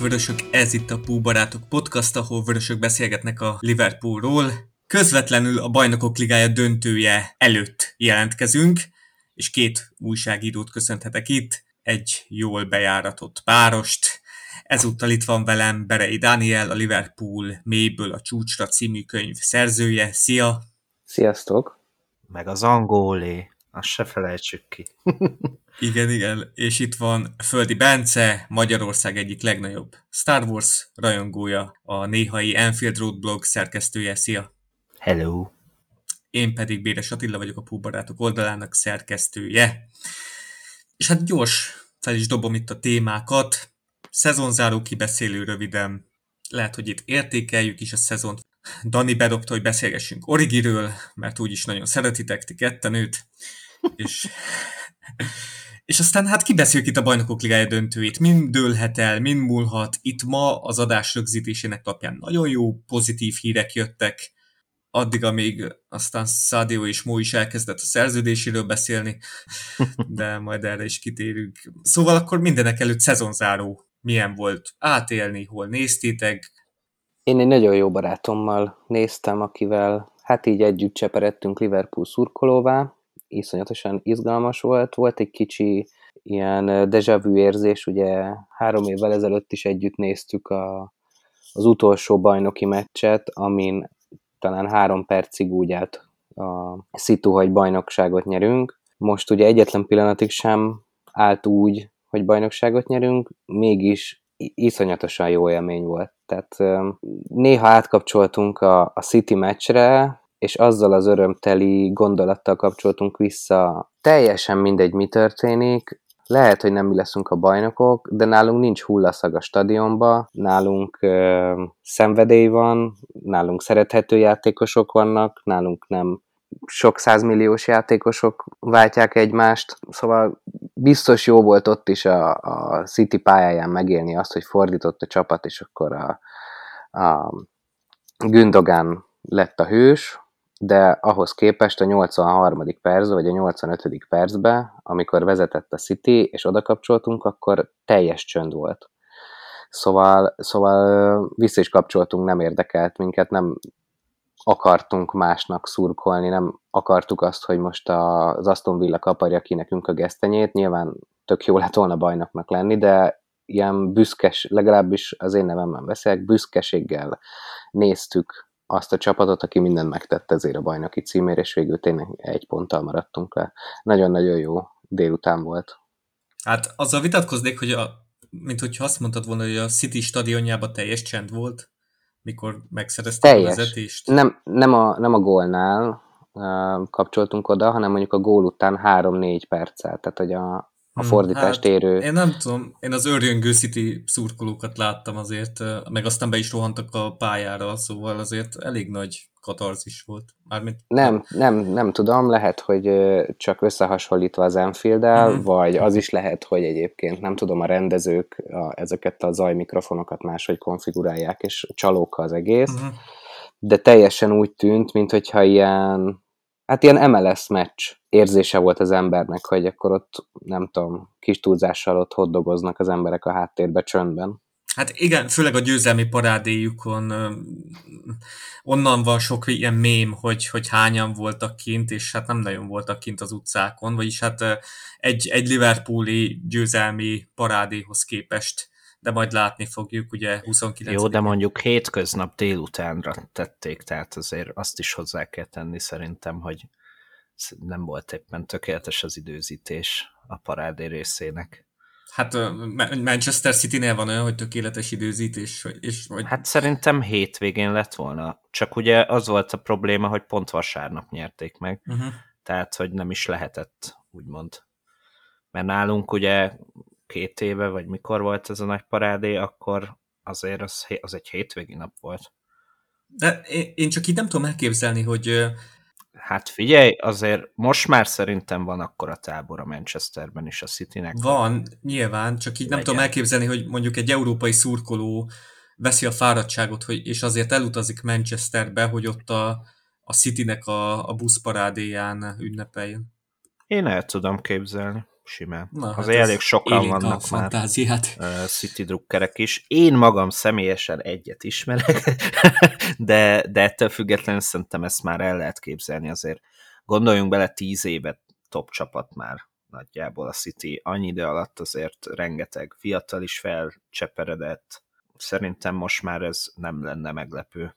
Vörösök! Ez itt a Pú Barátok Podcast, ahol Vörösök beszélgetnek a Liverpoolról. Közvetlenül a Bajnokok Ligája döntője előtt jelentkezünk, és két újságírót köszönhetek itt, egy jól bejáratott párost. Ezúttal itt van velem Berei Dániel, a Liverpool Mélyből a csúcsra című könyv szerzője. Szia! Sziasztok! Meg az angolé, azt se felejtsük ki. Igen, igen, és itt van Földi Bence, Magyarország egyik legnagyobb Star Wars rajongója, a néhai Enfield Road blog szerkesztője. Szia! Hello! Én pedig Béres Attila vagyok a Púbarátok oldalának szerkesztője. És hát gyors fel is dobom itt a témákat. Szezonzáró kibeszélő röviden. Lehet, hogy itt értékeljük is a szezont. Dani bedobta, hogy beszélgessünk Origiről, mert úgyis nagyon szeretitek ti ketten őt. És és aztán hát kibeszéljük itt a bajnokok ligája döntőit, mind dőlhet el, mind múlhat. Itt ma az adás rögzítésének napján nagyon jó, pozitív hírek jöttek, addig, amíg aztán Szádió és Mó is elkezdett a szerződéséről beszélni, de majd erre is kitérünk. Szóval akkor mindenek előtt szezonzáró milyen volt átélni, hol néztétek? Én egy nagyon jó barátommal néztem, akivel hát így együtt cseperedtünk Liverpool szurkolóvá, iszonyatosan izgalmas volt. Volt egy kicsi ilyen déjà vu érzés, ugye három évvel ezelőtt is együtt néztük a, az utolsó bajnoki meccset, amin talán három percig úgy állt a szitu, hogy bajnokságot nyerünk. Most ugye egyetlen pillanatig sem állt úgy, hogy bajnokságot nyerünk, mégis iszonyatosan jó élmény volt. Tehát néha átkapcsoltunk a, a City meccsre, és azzal az örömteli gondolattal kapcsoltunk vissza. Teljesen mindegy, mi történik, lehet, hogy nem mi leszünk a bajnokok, de nálunk nincs hullaszag a stadionba, nálunk ö, szenvedély van, nálunk szerethető játékosok vannak, nálunk nem sok százmilliós játékosok váltják egymást, szóval biztos jó volt ott is a, a City pályáján megélni azt, hogy fordított a csapat, és akkor a, a Gündogan lett a hős, de ahhoz képest a 83. percben, vagy a 85. percben, amikor vezetett a City, és oda kapcsoltunk, akkor teljes csönd volt. Szóval, szóval vissza is kapcsoltunk, nem érdekelt minket, nem akartunk másnak szurkolni, nem akartuk azt, hogy most az Aston Villa kaparja ki nekünk a gesztenyét, nyilván tök jó lett volna bajnoknak lenni, de ilyen büszkes, legalábbis az én nevemben beszélek, büszkeséggel néztük azt a csapatot, aki mindent megtett ezért a bajnoki címért, és végül tényleg egy ponttal maradtunk le. Nagyon-nagyon jó délután volt. Hát azzal vitatkoznék, hogy a, mint hogyha azt mondtad volna, hogy a City stadionjában teljes csend volt, mikor megszerezte teljes. a vezetést. Nem, nem, a, nem a gólnál uh, kapcsoltunk oda, hanem mondjuk a gól után 3-4 perccel, tehát hogy a, a hmm, fordítást hát, érő. Én nem tudom, én az örjöngő City szurkolókat láttam azért, meg aztán be is rohantak a pályára, szóval azért elég nagy katarzis volt. Mármint... Nem, nem, nem tudom, lehet, hogy csak összehasonlítva az enfield uh-huh. vagy az is lehet, hogy egyébként nem tudom, a rendezők a, ezeket a zajmikrofonokat máshogy konfigurálják, és csalóka az egész, uh-huh. de teljesen úgy tűnt, mintha ilyen hát ilyen MLS meccs érzése volt az embernek, hogy akkor ott, nem tudom, kis túlzással ott hoddogoznak az emberek a háttérbe csöndben. Hát igen, főleg a győzelmi parádéjukon onnan van sok ilyen mém, hogy, hogy hányan voltak kint, és hát nem nagyon voltak kint az utcákon, vagyis hát egy, egy Liverpooli győzelmi parádéhoz képest de majd látni fogjuk, ugye 29 Jó, de mondjuk hétköznap délutánra tették, tehát azért azt is hozzá kell tenni szerintem, hogy nem volt éppen tökéletes az időzítés a parádé részének. Hát Manchester City-nél van olyan, hogy tökéletes időzítés, és vagy... Hát szerintem hétvégén lett volna. Csak ugye az volt a probléma, hogy pont vasárnap nyerték meg. Uh-huh. Tehát, hogy nem is lehetett, úgymond. Mert nálunk ugye két éve, vagy mikor volt ez a nagy parádé, akkor azért az, az egy hétvégi nap volt. De én csak így nem tudom elképzelni, hogy... Hát figyelj, azért most már szerintem van akkor a tábor a Manchesterben is a Citynek. Van, nyilván, csak így nem legyen. tudom elképzelni, hogy mondjuk egy európai szurkoló veszi a fáradtságot, hogy, és azért elutazik Manchesterbe, hogy ott a, a Citynek a, a buszparádéján ünnepeljön. Én el tudom képzelni simán. Na, Azért hát elég sokan vannak már uh, City drukkerek is. Én magam személyesen egyet ismerek, de, de ettől függetlenül szerintem ezt már el lehet képzelni azért. Gondoljunk bele, tíz évet top csapat már nagyjából a City. Annyi idő alatt azért rengeteg fiatal is felcseperedett. Szerintem most már ez nem lenne meglepő.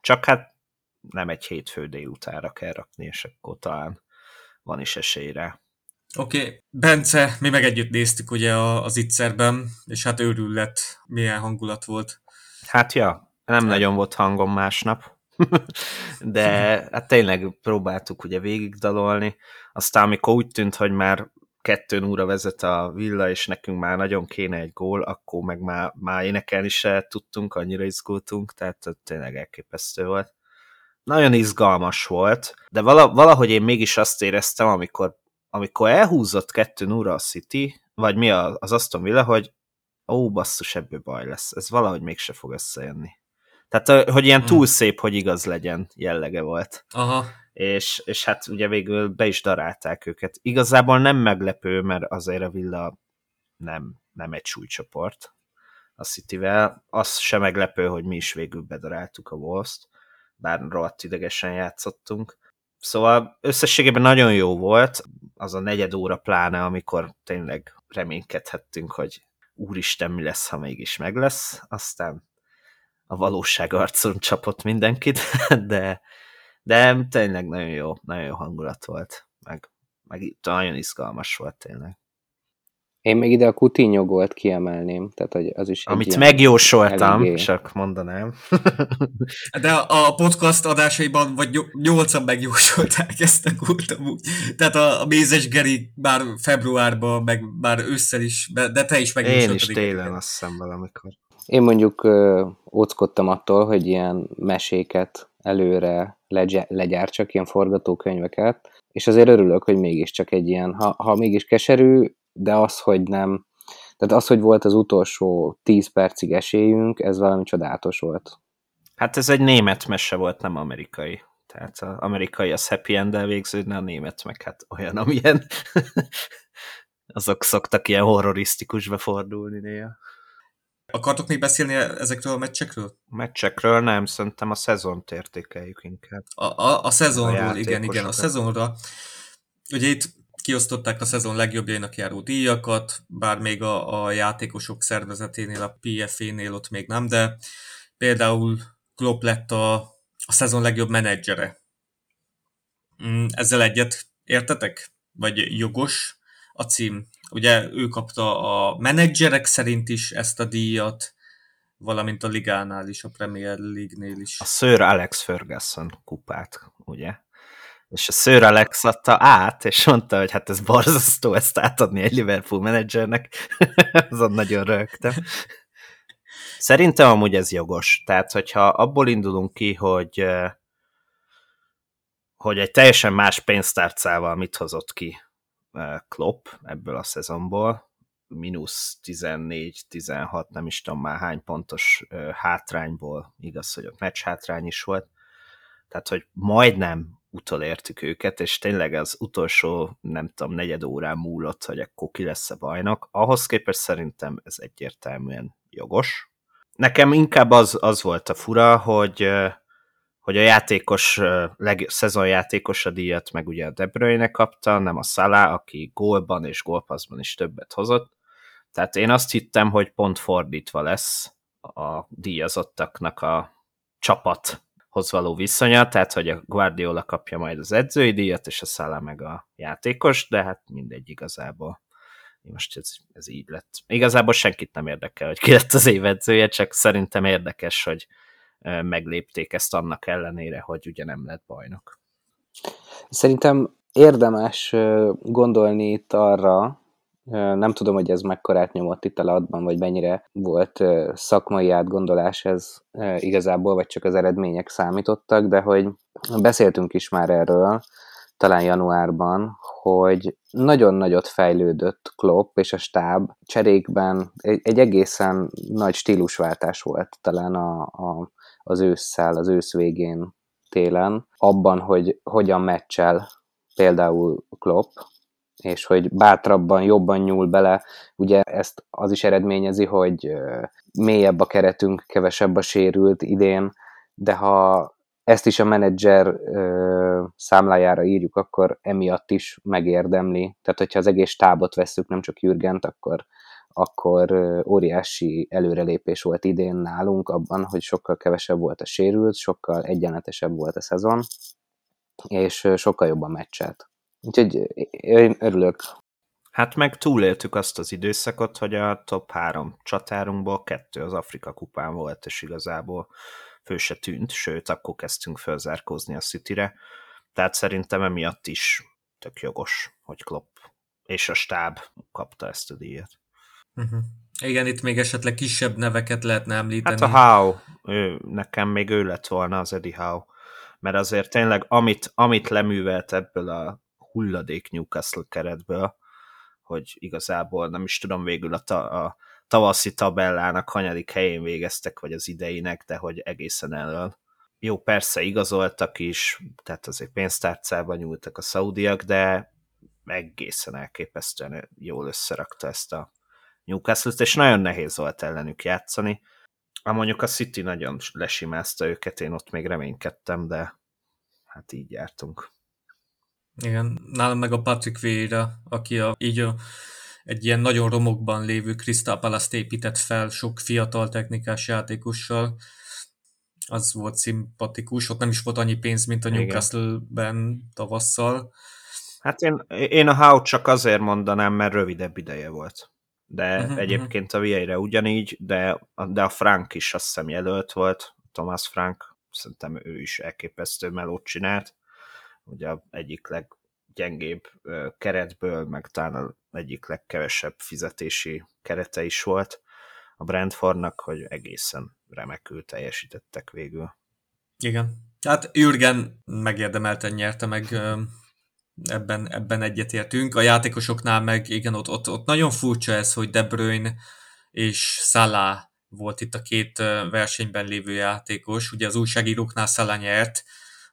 Csak hát nem egy hétfő délutára kell rakni, és akkor talán van is esélyre. Oké, okay. Bence, mi meg együtt néztük ugye az ittszerben, és hát őrület, milyen hangulat volt. Hát ja, nem hát. nagyon volt hangom másnap, de hát tényleg próbáltuk ugye végigdalolni, aztán amikor úgy tűnt, hogy már kettőn óra vezet a villa, és nekünk már nagyon kéne egy gól, akkor meg már, már énekelni se tudtunk, annyira izgultunk, tehát tényleg elképesztő volt. Nagyon izgalmas volt, de valahogy én mégis azt éreztem, amikor, amikor elhúzott kettőn óra a City, vagy mi az Aston Villa, hogy ó, basszus, ebből baj lesz. Ez valahogy mégse fog összejönni. Tehát, hogy ilyen túl hmm. szép, hogy igaz legyen jellege volt. Aha és, és hát ugye végül be is darálták őket. Igazából nem meglepő, mert azért a Villa nem, nem egy súlycsoport a Cityvel. Az sem meglepő, hogy mi is végül bedaráltuk a Wolves-t, bár rohadt idegesen játszottunk. Szóval összességében nagyon jó volt, az a negyed óra pláne, amikor tényleg reménykedhettünk, hogy úristen, mi lesz, ha mégis meg lesz. Aztán a valóság arcon csapott mindenkit, de, de tényleg nagyon jó, nagyon jó hangulat volt, meg, meg nagyon izgalmas volt tényleg. Én még ide a Coutinho gólt kiemelném, tehát hogy az is Amit megjósoltam, eléggé... csak mondanám. De a podcast adásaiban vagy nyolcan megjósolták ezt a gólt amúgy. Tehát a, a Mézes Geri már februárban, meg már ősszel is, de te is megjósoltad. Én is télen azt hiszem valamikor. Én mondjuk ö, óckodtam attól, hogy ilyen meséket előre legyártsak, ilyen forgatókönyveket, és azért örülök, hogy mégiscsak egy ilyen, ha, ha mégis keserű, de az, hogy nem, tehát az, hogy volt az utolsó 10 percig esélyünk, ez valami csodálatos volt. Hát ez egy német mese volt, nem amerikai. Tehát az amerikai az happy end végződne, a német meg hát olyan, amilyen azok szoktak ilyen horrorisztikusba fordulni néha. Akartok még beszélni ezekről a meccsekről? Meccsekről nem, szerintem a szezont értékeljük inkább. A, a, a szezonról, a igen, igen, a szezonra. Ugye itt kiosztották a szezon legjobbjainak járó díjakat, bár még a, a játékosok szervezeténél, a PFA-nél ott még nem, de például Klopp lett a, a szezon legjobb menedzsere. Mm, ezzel egyet értetek? Vagy jogos a cím? Ugye ő kapta a menedzserek szerint is ezt a díjat, valamint a ligánál is, a Premier League-nél is. A Sir Alex Ferguson kupát, ugye? És a Sir Alex adta át, és mondta, hogy hát ez borzasztó ezt átadni egy Liverpool menedzsernek. Azon nagyon rögtem. Szerintem amúgy ez jogos. Tehát, hogyha abból indulunk ki, hogy hogy egy teljesen más pénztárcával mit hozott ki Klopp ebből a szezonból, mínusz 14-16, nem is tudom már hány pontos hátrányból, igaz, hogy a meccs hátrány is volt, tehát, hogy majdnem utolértük őket, és tényleg az utolsó, nem tudom, negyed órán múlott, hogy akkor ki lesz a bajnak. Ahhoz képest szerintem ez egyértelműen jogos. Nekem inkább az, az volt a fura, hogy hogy a játékos, leg, szezonjátékos a díjat meg ugye a De Bruyne kapta, nem a Salah, aki gólban és gólpaszban is többet hozott. Tehát én azt hittem, hogy pont fordítva lesz a díjazottaknak a csapathoz való viszonya, tehát hogy a Guardiola kapja majd az edzői díjat, és a Salah meg a játékos, de hát mindegy igazából. Most ez, ez így lett. Igazából senkit nem érdekel, hogy ki lett az évedzője, csak szerintem érdekes, hogy meglépték ezt annak ellenére, hogy ugye nem lett bajnok. Szerintem érdemes gondolni itt arra, nem tudom, hogy ez mekkorát nyomott itt a ladban, vagy mennyire volt szakmai átgondolás ez igazából, vagy csak az eredmények számítottak, de hogy beszéltünk is már erről, talán januárban, hogy nagyon nagyot fejlődött Klopp és a stáb cserékben. Egy, egy egészen nagy stílusváltás volt talán a, a, az ősszel, az ősz végén télen, abban, hogy hogyan meccsel például Klopp, és hogy bátrabban, jobban nyúl bele. Ugye ezt az is eredményezi, hogy mélyebb a keretünk, kevesebb a sérült idén, de ha ezt is a menedzser ö, számlájára írjuk, akkor emiatt is megérdemli. Tehát, hogyha az egész tábot veszük, nem csak Jürgent, akkor, akkor óriási előrelépés volt idén nálunk abban, hogy sokkal kevesebb volt a sérült, sokkal egyenletesebb volt a szezon, és sokkal jobban meccselt. Úgyhogy én örülök. Hát meg túléltük azt az időszakot, hogy a top három csatárunkból kettő az Afrika kupán volt, és igazából fő se tűnt, sőt, akkor kezdtünk felzárkózni a Cityre, tehát szerintem emiatt is tök jogos, hogy Klopp és a stáb kapta ezt a díjat. Uh-huh. Igen, itt még esetleg kisebb neveket lehetne említeni. Hát a Howe, ő, nekem még ő lett volna az Eddie Howe, mert azért tényleg amit, amit leművelt ebből a hulladék Newcastle keretből, hogy igazából nem is tudom végül a, ta, a tavaszi tabellának hanyadik helyén végeztek, vagy az ideinek, de hogy egészen elől. Jó, persze igazoltak is, tehát azért pénztárcában nyúltak a szaudiak, de egészen elképesztően jól összerakta ezt a Newcastle-t, és nagyon nehéz volt ellenük játszani. A mondjuk a City nagyon lesimázta őket, én ott még reménykedtem, de hát így jártunk. Igen, nálam meg a Patrick Vieira, aki a, így a egy ilyen nagyon romokban lévő Crystal Palace-t épített fel sok fiatal technikás játékossal. Az volt szimpatikus, ott nem is volt annyi pénz, mint a Newcastle-ben tavasszal. Hát én, én a How csak azért mondanám, mert rövidebb ideje volt. De uh-huh, egyébként a Vieira ugyanígy, de, de a Frank is azt hiszem jelölt volt, Thomas Frank, szerintem ő is elképesztő melót csinált. Ugye egyik leg, gyengébb keretből, meg talán egyik legkevesebb fizetési kerete is volt a Brentfordnak, hogy egészen remekül teljesítettek végül. Igen. Hát Jürgen megérdemelten nyerte meg ebben, ebben egyetértünk. A játékosoknál meg igen, ott, ott, ott nagyon furcsa ez, hogy De Bruyne és Salah volt itt a két versenyben lévő játékos. Ugye az újságíróknál Salah nyert,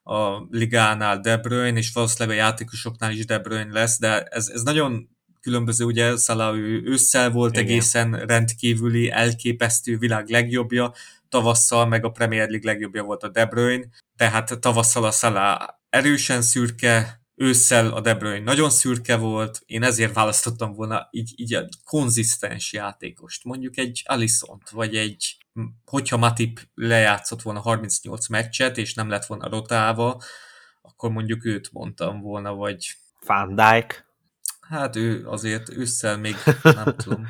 a ligánál De Bruyne, és valószínűleg a játékosoknál is De Bruyne lesz, de ez, ez nagyon különböző, ugye Salah ő ősszel volt Igen. egészen rendkívüli, elképesztő világ legjobbja, tavasszal meg a Premier League legjobbja volt a De Bruyne, tehát tavasszal a Salah erősen szürke, ősszel a De Bruyne nagyon szürke volt, én ezért választottam volna így, így a konzisztens játékost, mondjuk egy alisson vagy egy, hogyha Matip lejátszott volna 38 meccset, és nem lett volna rotálva, akkor mondjuk őt mondtam volna, vagy... Van Dijk. Hát ő azért ősszel még nem tudom.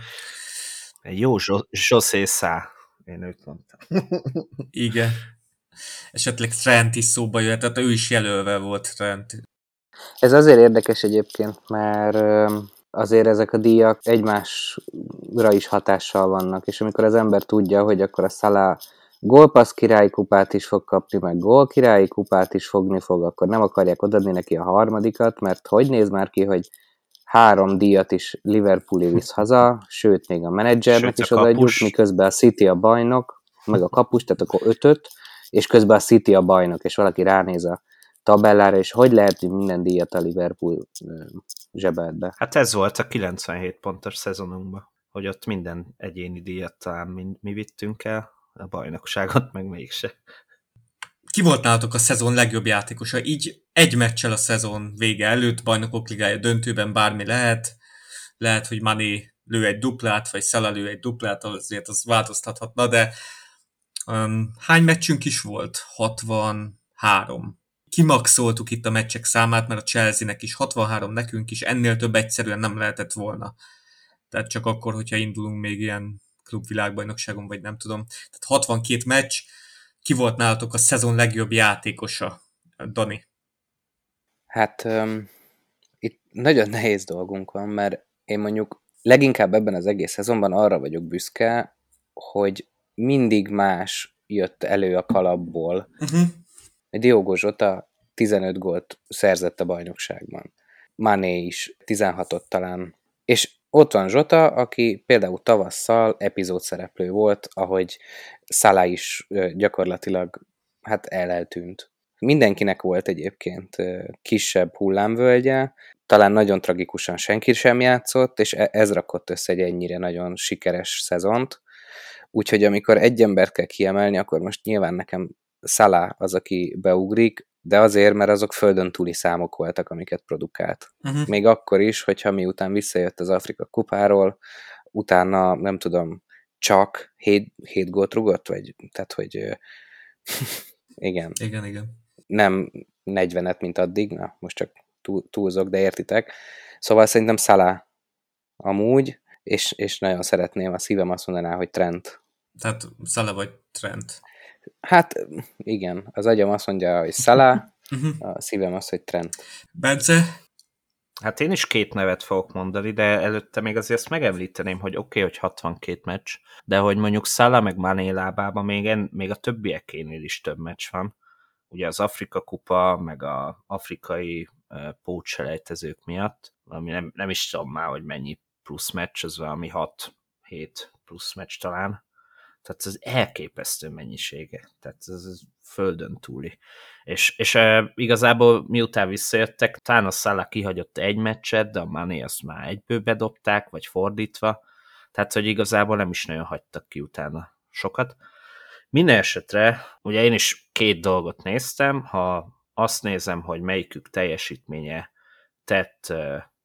Egy jó José Szá, én őt mondtam. Igen. Esetleg Trent is szóba jöhet, tehát ő is jelölve volt Trent. Ez azért érdekes egyébként, mert azért ezek a díjak egymásra is hatással vannak, és amikor az ember tudja, hogy akkor a Salah gólpassz királyi kupát is fog kapni, meg gól királyi kupát is fogni fog, akkor nem akarják odadni neki a harmadikat, mert hogy néz már ki, hogy három díjat is Liverpooli visz haza, sőt, még a menedzsernek sőt, is odaadjuk, miközben a City a bajnok, meg a kapus, tehát akkor ötöt, és közben a City a bajnok, és valaki ránéz a tabellára, és hogy lehet, hogy minden díjat a Liverpool zsebelt be? Hát ez volt a 97 pontos szezonunkban, hogy ott minden egyéni díjat talán mi, mi vittünk el, a bajnokságot meg mégse. Ki volt nálatok a szezon legjobb játékosa? Így egy meccsel a szezon vége előtt, bajnokok ligája döntőben bármi lehet, lehet, hogy Mani lő egy duplát, vagy Szala lő egy duplát, azért az változtathatna, de um, hány meccsünk is volt? 63 kimaxoltuk itt a meccsek számát, mert a Chelsea-nek is 63, nekünk is, ennél több egyszerűen nem lehetett volna. Tehát csak akkor, hogyha indulunk még ilyen klubvilágbajnokságon, vagy nem tudom. Tehát 62 meccs, ki volt nálatok a szezon legjobb játékosa, Dani? Hát um, itt nagyon nehéz dolgunk van, mert én mondjuk leginkább ebben az egész szezonban arra vagyok büszke, hogy mindig más jött elő a kalapból. Uh-huh. Diogo Zsota 15 gólt szerzett a bajnokságban. Mané is 16-ot talán. És ott van Zsota, aki például tavasszal epizód szereplő volt, ahogy Szala is gyakorlatilag hát el eltűnt. Mindenkinek volt egyébként kisebb hullámvölgye, talán nagyon tragikusan senki sem játszott, és e- ez rakott össze egy ennyire nagyon sikeres szezont. Úgyhogy amikor egy embert kell kiemelni, akkor most nyilván nekem Szalá az, aki beugrik, de azért, mert azok földön túli számok voltak, amiket produkált. Uh-huh. Még akkor is, hogyha miután visszajött az Afrika kupáról, utána, nem tudom, csak 7, 7 gólt rugott, vagy, tehát, hogy igen. Igen, igen. Nem 40-et, mint addig, na, most csak túl, túlzok, de értitek. Szóval szerintem Szalá amúgy, és, és nagyon szeretném, a szívem azt mondaná, hogy Trent. Tehát Szala vagy Trent. Hát igen, az agyam azt mondja, hogy Szala, mhm. a szívem az, hogy Trent. Bence? Hát én is két nevet fogok mondani, de előtte még azért ezt megemlíteném, hogy oké, okay, hogy 62 meccs, de hogy mondjuk Szala meg Mané lábában még, en, még a többiekénél is több meccs van. Ugye az Afrika kupa, meg a afrikai uh, pótselejtezők miatt, ami nem, nem is tudom már, hogy mennyi plusz meccs, az valami 6-7 plusz meccs talán. Tehát ez elképesztő mennyisége. Tehát ez, földön túli. És, és e, igazából miután visszajöttek, talán a Salah kihagyott egy meccset, de a Mané azt már egyből bedobták, vagy fordítva. Tehát, hogy igazából nem is nagyon hagytak ki utána sokat. Minden esetre, ugye én is két dolgot néztem, ha azt nézem, hogy melyikük teljesítménye tett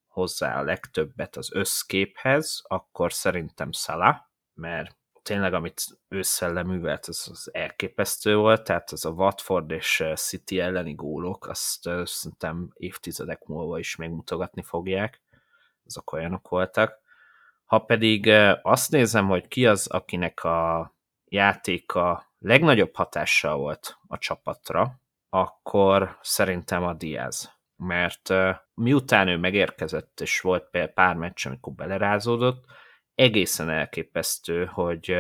hozzá a legtöbbet az összképhez, akkor szerintem Szala, mert tényleg, amit ősszel leművelt, az, az elképesztő volt, tehát az a Watford és City elleni gólok, azt szerintem évtizedek múlva is még mutogatni fogják, azok olyanok voltak. Ha pedig azt nézem, hogy ki az, akinek a játéka legnagyobb hatással volt a csapatra, akkor szerintem a Diaz. Mert miután ő megérkezett, és volt pár meccs, amikor belerázódott, egészen elképesztő, hogy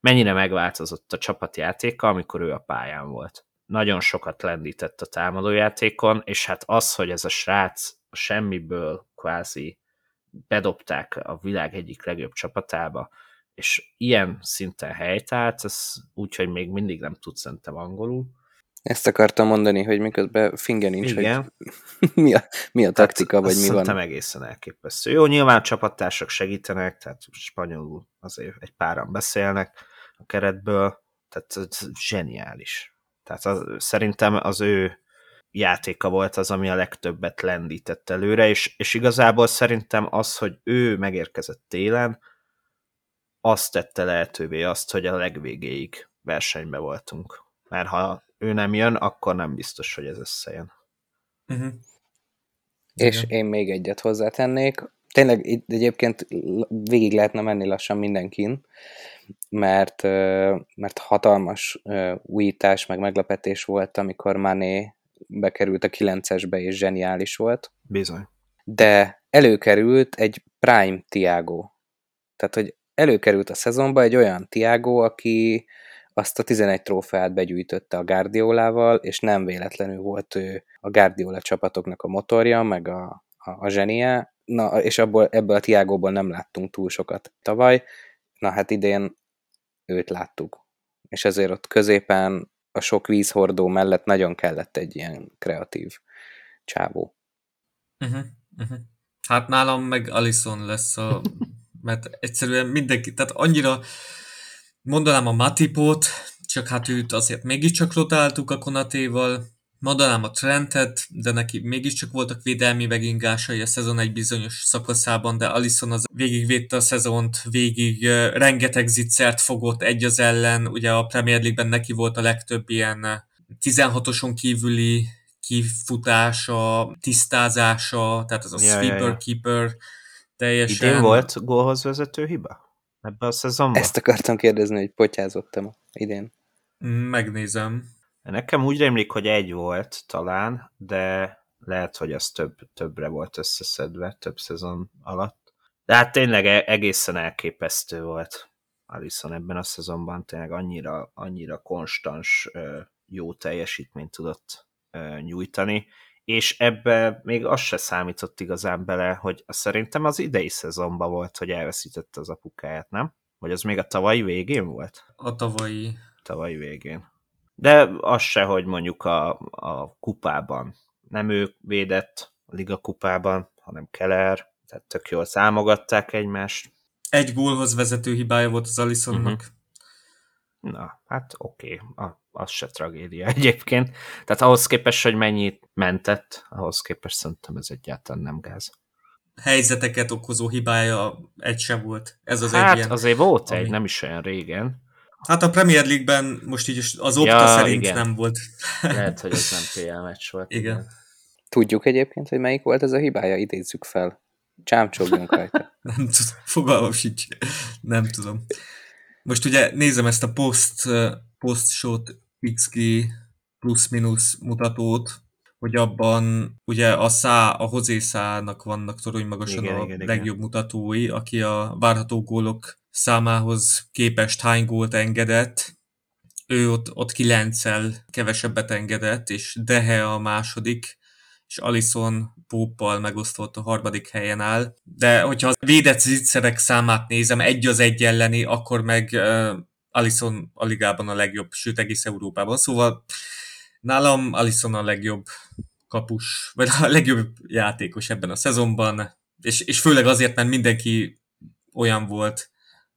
mennyire megváltozott a csapatjátéka, amikor ő a pályán volt. Nagyon sokat lendített a támadójátékon, és hát az, hogy ez a srác a semmiből kvázi bedobták a világ egyik legjobb csapatába, és ilyen szinten helytált, ez úgy, hogy még mindig nem tud szerintem angolul, ezt akartam mondani, hogy miközben finge nincs, Igen. hogy mi a, mi a taktika, tehát vagy mi van. Egészen elképesztő. Jó, nyilván csapattársak segítenek, tehát spanyolul azért egy páran beszélnek a keretből, tehát ez zseniális. Tehát az, szerintem az ő játéka volt az, ami a legtöbbet lendített előre, és, és igazából szerintem az, hogy ő megérkezett télen, azt tette lehetővé azt, hogy a legvégéig versenybe voltunk. Mert ha ő nem jön, akkor nem biztos, hogy ez összejön. Uh-huh. És Igen. én még egyet hozzátennék. Tényleg itt egyébként végig lehetne menni lassan mindenkin, mert, mert hatalmas újítás, meg meglepetés volt, amikor Mané bekerült a 9-esbe, és zseniális volt. Bizony. De előkerült egy Prime Tiago. Tehát, hogy előkerült a szezonba egy olyan Tiago, aki, azt a 11 trófeát begyűjtötte a Guardiolával, és nem véletlenül volt ő a Guardiola csapatoknak a motorja, meg a, a, a zsenie, na, és abból, ebből a Tiágóból nem láttunk túl sokat tavaly, na hát idén őt láttuk. És ezért ott középen a sok vízhordó mellett nagyon kellett egy ilyen kreatív csávó. Uh-huh, uh-huh. Hát nálam meg Alison lesz a... mert egyszerűen mindenki, tehát annyira Mondanám a Matipot, csak hát őt azért mégiscsak rotáltuk a Konatéval. Mondanám a Trentet, de neki mégiscsak voltak védelmi megingásai a szezon egy bizonyos szakaszában, de Alisson az végigvédte a szezont, végig rengeteg zicsert fogott egy az ellen, ugye a Premier League-ben neki volt a legtöbb ilyen 16-oson kívüli kifutása, tisztázása, tehát ez a ja, sweeper ja, ja. keeper teljesen... Idén volt gólhoz vezető hiba? Ebben a szezonban? Ezt akartam kérdezni, hogy potyázottam idén. Megnézem. Nekem úgy rémlik, hogy egy volt talán, de lehet, hogy az több, többre volt összeszedve több szezon alatt. De hát tényleg e- egészen elképesztő volt Alisson ebben a szezonban, tényleg annyira, annyira konstans, jó teljesítményt tudott nyújtani, és ebbe még az se számított igazán bele, hogy szerintem az idei szezonban volt, hogy elveszítette az apukáját, nem? Vagy az még a tavalyi végén volt? A tavalyi. Tavalyi végén. De az se, hogy mondjuk a, a kupában nem ő védett a Liga kupában, hanem Keller, tehát tök jól számogatták egymást. Egy gólhoz vezető hibája volt az Alisonnak. Uh-huh. Na, hát oké, okay. Az se tragédia egyébként. Tehát ahhoz képest, hogy mennyit mentett, ahhoz képest szerintem ez egyáltalán nem gáz. Helyzeteket okozó hibája egy sem volt. Ez az hát egy ilyen, azért volt ami... egy, nem is olyan régen. Hát a Premier League-ben most így az Opta ja, szerint igen. nem volt. Lehet, hogy ez nem PL meccs volt. Igen. igen. Tudjuk egyébként, hogy melyik volt ez a hibája? Idézzük fel. Csámcsogjunk rajta. nem tudom, fogalmam sincs. Nem tudom. Most ugye nézem ezt a post, post shot XG plusz-minusz mutatót, hogy abban ugye a szá, a hozészának vannak torony magasan igen, a igen, legjobb igen. mutatói, aki a várható gólok számához képest hány gólt engedett, ő ott, ott kilenccel kevesebbet engedett, és Dehe a második, és Alison Póppal megosztott a harmadik helyen áll. De hogyha a védett zicserek számát nézem, egy az egy elleni, akkor meg Alison a ligában a legjobb, sőt egész Európában. Szóval nálam Alison a legjobb kapus, vagy a legjobb játékos ebben a szezonban, és, és főleg azért, mert mindenki olyan volt,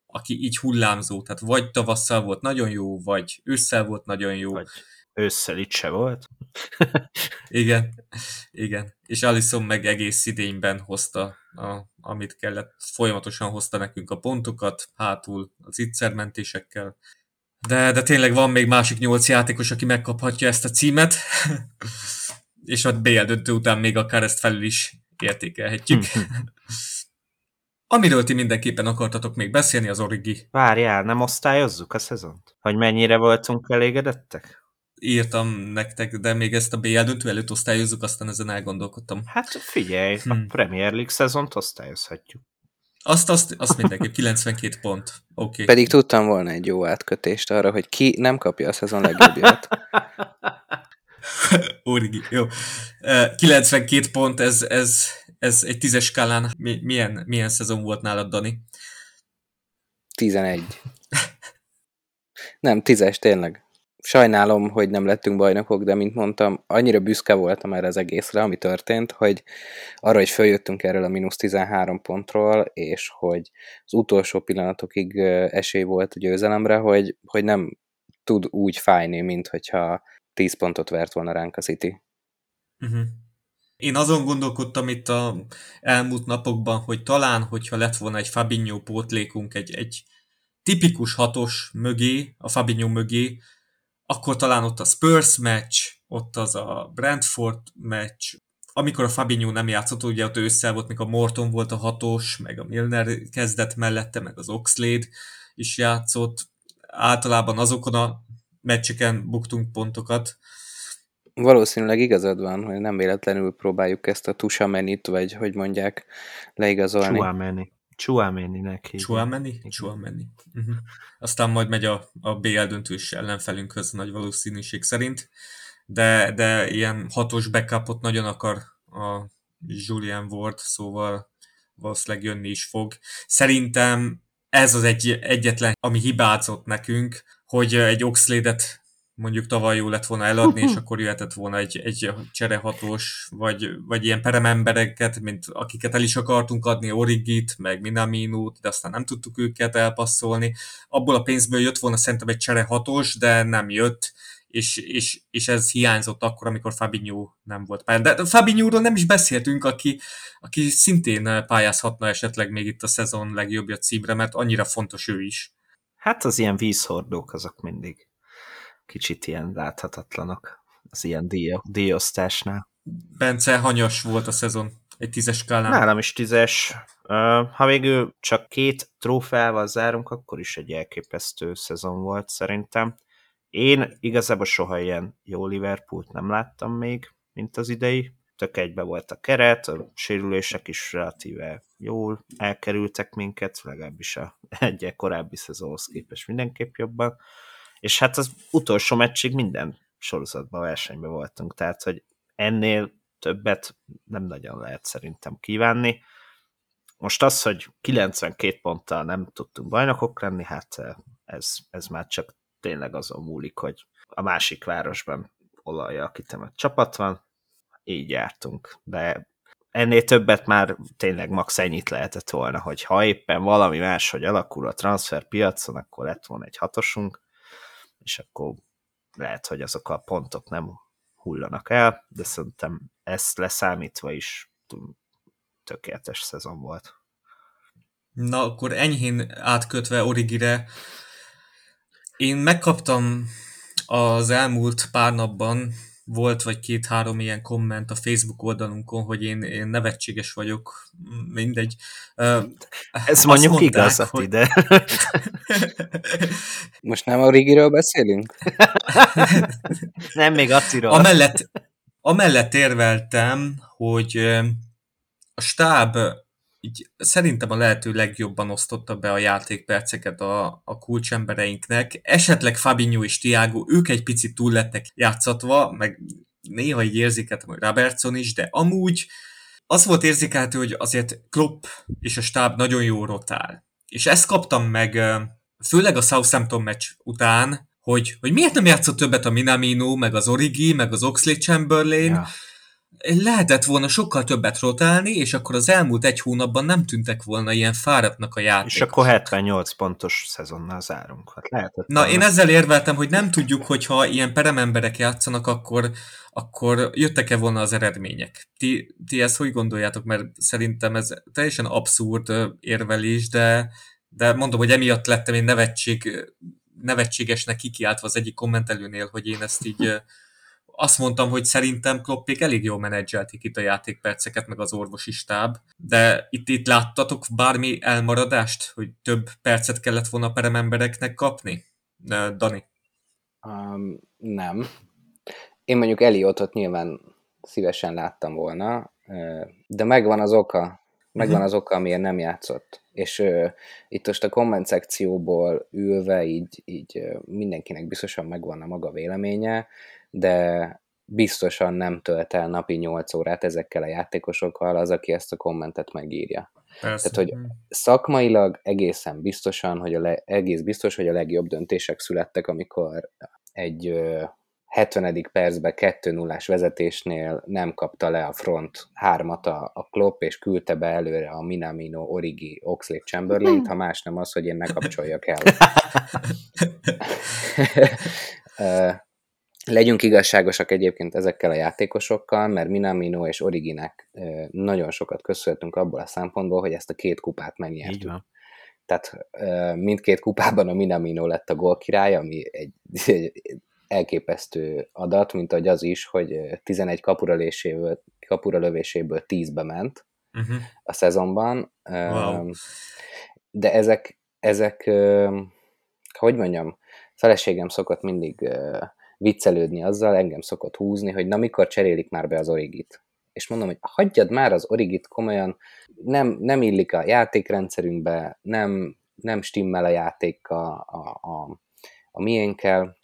aki így hullámzó, tehát vagy tavasszal volt nagyon jó, vagy ősszel volt nagyon jó. Vagy ősszel itt se volt. igen, igen. És Alison meg egész idényben hozta, a, amit kellett. Folyamatosan hozta nekünk a pontokat, hátul az ittszermentésekkel. De, de tényleg van még másik nyolc játékos, aki megkaphatja ezt a címet. és a BL döntő után még akár ezt felül is értékelhetjük. Amiről ti mindenképpen akartatok még beszélni, az Origi. Várjál, nem osztályozzuk a szezont? Hogy mennyire voltunk elégedettek? Írtam nektek, de még ezt a BL döntő előtt osztályozzuk, aztán ezen elgondolkodtam. Hát figyelj, hmm. a Premier League szezont osztályozhatjuk. Azt, azt, azt mindenképp, 92 pont. Okay. Pedig tudtam volna egy jó átkötést arra, hogy ki nem kapja a szezon legjobbját. Origi, jó. 92 pont, ez, ez, ez egy tízes skálán milyen, milyen szezon volt nálad, Dani? 11. nem, tízes, tényleg. Sajnálom, hogy nem lettünk bajnokok, de mint mondtam, annyira büszke voltam erre az egészre, ami történt, hogy arra, hogy följöttünk erről a mínusz 13 pontról, és hogy az utolsó pillanatokig esély volt a győzelemre, hogy, hogy nem tud úgy fájni, mint hogyha 10 pontot vert volna ránk a City. Uh-huh. Én azon gondolkodtam itt a elmúlt napokban, hogy talán, hogyha lett volna egy Fabinho pótlékunk, egy, egy tipikus hatos mögé, a Fabinho mögé, akkor talán ott a Spurs meccs, ott az a Brentford meccs, amikor a Fabinho nem játszott, ugye ott ősszel volt, még a Morton volt a hatos, meg a Milner kezdett mellette, meg az Oxlade is játszott. Általában azokon a meccseken buktunk pontonek. Valószínűleg igazad van, hogy nem véletlenül próbáljuk ezt a Tusamenit, vagy hogy mondják, leigazolni. Chuameni. Chuameni-nek Chuameni? Chuameni. Uh-huh. Aztán majd megy a, a BL döntős ellenfelünkhöz nagy valószínűség szerint, de, de ilyen hatos backupot nagyon akar a Julian Ward, szóval valószínűleg jönni is fog. Szerintem ez az egy, egyetlen, ami hibázott nekünk, hogy egy Oxlade-et mondjuk tavaly jó lett volna eladni, és akkor jöhetett volna egy, egy cserehatós, vagy, vagy ilyen peremembereket, mint akiket el is akartunk adni, Origit, meg Minaminut, de aztán nem tudtuk őket elpasszolni. Abból a pénzből jött volna szerintem egy cserehatós, de nem jött, és, és, és ez hiányzott akkor, amikor Fabinho nem volt pályán. De Fabinho-ról nem is beszéltünk, aki, aki szintén pályázhatna esetleg még itt a szezon legjobbja címre, mert annyira fontos ő is. Hát az ilyen vízhordók azok mindig kicsit ilyen láthatatlanok az ilyen díj, díjosztásnál. Bence hanyas volt a szezon? Egy tízes skálán? Nálam is tízes. Ha végül csak két trófeával zárunk, akkor is egy elképesztő szezon volt szerintem. Én igazából soha ilyen jó Liverpoolt nem láttam még, mint az idei. Tök egybe volt a keret, a sérülések is relatíve jól elkerültek minket, legalábbis a egy korábbi szezonhoz képest mindenképp jobban és hát az utolsó meccsig minden sorozatban versenyben voltunk, tehát hogy ennél többet nem nagyon lehet szerintem kívánni. Most az, hogy 92 ponttal nem tudtunk bajnokok lenni, hát ez, ez már csak tényleg azon múlik, hogy a másik városban olajjal kitemett csapat van, így jártunk, de ennél többet már tényleg max ennyit lehetett volna, hogy ha éppen valami más, hogy alakul a transfer piacon, akkor lett volna egy hatosunk, és akkor lehet, hogy azok a pontok nem hullanak el, de szerintem ezt leszámítva is tökéletes szezon volt. Na, akkor enyhén átkötve Origire, én megkaptam az elmúlt pár napban volt vagy két-három ilyen komment a Facebook oldalunkon, hogy én, én nevetséges vagyok, mindegy. Ez mondjuk mondták, igazat hogy... ide. Most nem a Rigiről beszélünk? nem, még Attiról. Amellett, amellett érveltem, hogy a stáb így szerintem a lehető legjobban osztotta be a játékperceket a, a kulcsembereinknek. Esetleg Fabinho és Tiago, ők egy picit túl lettek játszatva, meg néha így érzékeltem, hogy Robertson is, de amúgy az volt érzékelhető, hogy azért Klopp és a stáb nagyon jó rotál. És ezt kaptam meg főleg a Southampton meccs után, hogy, hogy miért nem játszott többet a Minamino, meg az Origi, meg az Oxley Chamberlain, ja lehetett volna sokkal többet rotálni, és akkor az elmúlt egy hónapban nem tűntek volna ilyen fáradtnak a játékok. És akkor 78 pontos szezonnal zárunk. Hát lehetett Na, volna. én ezzel érveltem, hogy nem tudjuk, hogyha ilyen perememberek játszanak, akkor, akkor jöttek-e volna az eredmények. Ti, ti ezt hogy gondoljátok? Mert szerintem ez teljesen abszurd érvelés, de, de mondom, hogy emiatt lettem én nevetség, nevetségesnek kikiáltva az egyik kommentelőnél, hogy én ezt így azt mondtam, hogy szerintem Kloppék elég jól menedzselték itt a játékperceket, meg az orvosi stáb, de itt, itt láttatok bármi elmaradást, hogy több percet kellett volna peremembereknek kapni? Dani? Um, nem. Én mondjuk Eliotot nyilván szívesen láttam volna, de megvan az oka, megvan uh-huh. az oka, amiért nem játszott. És uh, itt most a komment szekcióból ülve így, így uh, mindenkinek biztosan megvan a maga véleménye, de biztosan nem tölt el napi 8 órát ezekkel a játékosokkal az, aki ezt a kommentet megírja. Persze. Tehát, hogy szakmailag egészen biztosan, hogy a le, egész biztos, hogy a legjobb döntések születtek, amikor egy ö, 70. percben 2 0 vezetésnél nem kapta le a front hármat a, a Klopp, és küldte be előre a Minamino, Origi, Oxley Chamberlain, ha más nem az, hogy én ne kapcsoljak el. Legyünk igazságosak egyébként ezekkel a játékosokkal, mert Minamino és Originek nagyon sokat köszönhetünk abból a szempontból, hogy ezt a két kupát megnyertük. Tehát mindkét kupában a Minamino lett a gól király, ami egy, egy elképesztő adat, mint ahogy az is, hogy 11 kapura, léséből, kapura lövéséből 10-be ment uh-huh. a szezonban. Wow. De ezek, ezek, hogy mondjam, feleségem szokott mindig viccelődni azzal, engem szokott húzni, hogy na mikor cserélik már be az origit. És mondom, hogy hagyjad már az origit komolyan, nem, nem illik a játékrendszerünkbe, nem, nem stimmel a játék a, a, a, a miénkkel,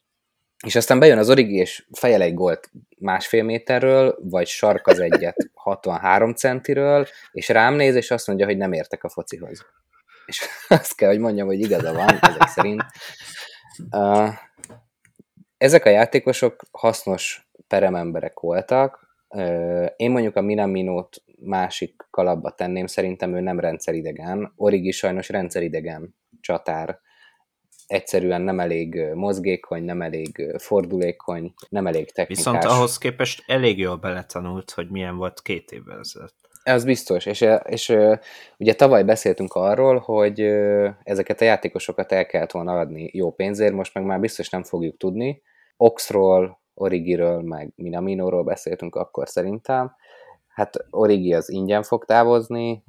és aztán bejön az origi, és fejel egy gólt másfél méterről, vagy sark az egyet 63 centiről, és rám néz, és azt mondja, hogy nem értek a focihoz. És azt kell, hogy mondjam, hogy igaza van, ezek szerint. Uh, ezek a játékosok hasznos perememberek voltak. Én mondjuk a Minaminót másik kalapba tenném, szerintem ő nem rendszeridegen. Origi sajnos rendszeridegen csatár. Egyszerűen nem elég mozgékony, nem elég fordulékony, nem elég technikás. Viszont ahhoz képest elég jól beletanult, hogy milyen volt két évvel ezelőtt. Ez biztos, és, és ugye tavaly beszéltünk arról, hogy ezeket a játékosokat el kellett volna adni jó pénzért, most meg már biztos nem fogjuk tudni. Oxról, Origiről, meg Minaminóról beszéltünk akkor szerintem. Hát Origi az ingyen fog távozni,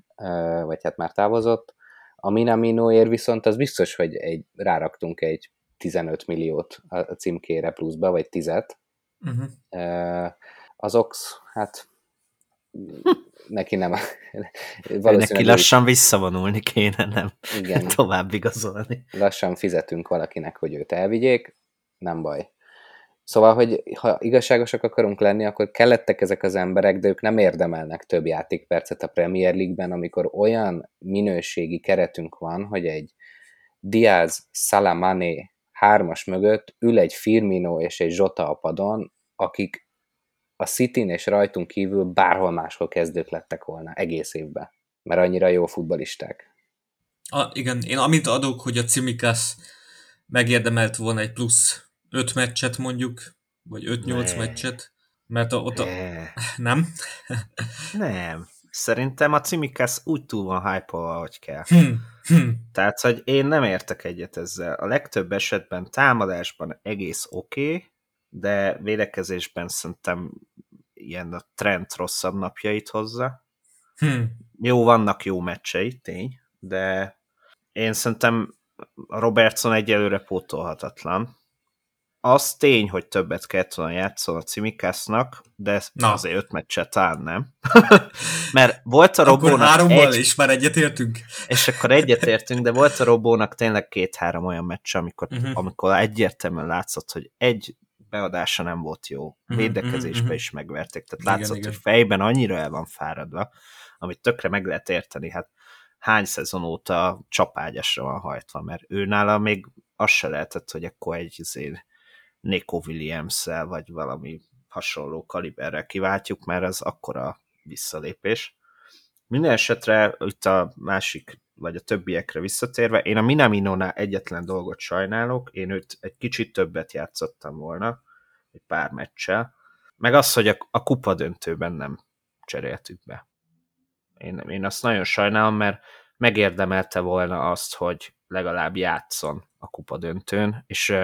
vagy hát már távozott. A Minaminóért viszont az biztos, hogy egy, ráraktunk egy 15 milliót a címkére pluszba, vagy 10 uh-huh. Az Ox, hát neki nem. neki lassan visszavonulni kéne, nem igen, tovább igazolni. Lassan fizetünk valakinek, hogy őt elvigyék, nem baj. Szóval, hogy ha igazságosak akarunk lenni, akkor kellettek ezek az emberek, de ők nem érdemelnek több játékpercet a Premier League-ben, amikor olyan minőségi keretünk van, hogy egy Diaz, Salamane hármas mögött ül egy Firmino és egy Zsota a padon, akik a city és rajtunk kívül bárhol máshol kezdők lettek volna egész évben, mert annyira jó futbalisták. A, igen, én amit adok, hogy a Cimikas megérdemelt volna egy plusz 5 meccset mondjuk, vagy 5-8 meccset, mert a, ott a... Nem? Nem. Szerintem a Cimikas úgy túl van hype hogy kell. Hm. Hm. Tehát, hogy én nem értek egyet ezzel. A legtöbb esetben támadásban egész oké, okay, de védekezésben szerintem ilyen a trend rosszabb napjait hozza. Hm. Jó, vannak jó meccsei, tény, de én szerintem Robertson egyelőre pótolhatatlan. Az tény, hogy többet kellett volna játszol a Cimikásznak, de Na. azért öt meccset talán nem. Mert volt a Robónak... Akkor hárommal egy... is már egyetértünk. És akkor egyetértünk, de volt a Robónak tényleg két-három olyan meccs, amikor, uh-huh. amikor egyértelműen látszott, hogy egy beadása nem volt jó. Mhm, Védekezésbe uh-huh. is megverték. Tehát igen, látszott, igen. hogy fejben annyira el van fáradva, amit tökre meg lehet érteni. Hát hány szezon óta csapágyasra van hajtva, mert ő nála még az se lehetett, hogy akkor egy azért Nico williams vagy valami hasonló kaliberrel kiváltjuk, mert ez akkora visszalépés. Minden esetre itt a másik, vagy a többiekre visszatérve, én a Minaminónál egyetlen dolgot sajnálok, én őt egy kicsit többet játszottam volna, egy pár meccsel, meg az, hogy a, a kupa döntőben nem cseréltük be. Én, én azt nagyon sajnálom, mert megérdemelte volna azt, hogy legalább játszon a kupa döntőn, és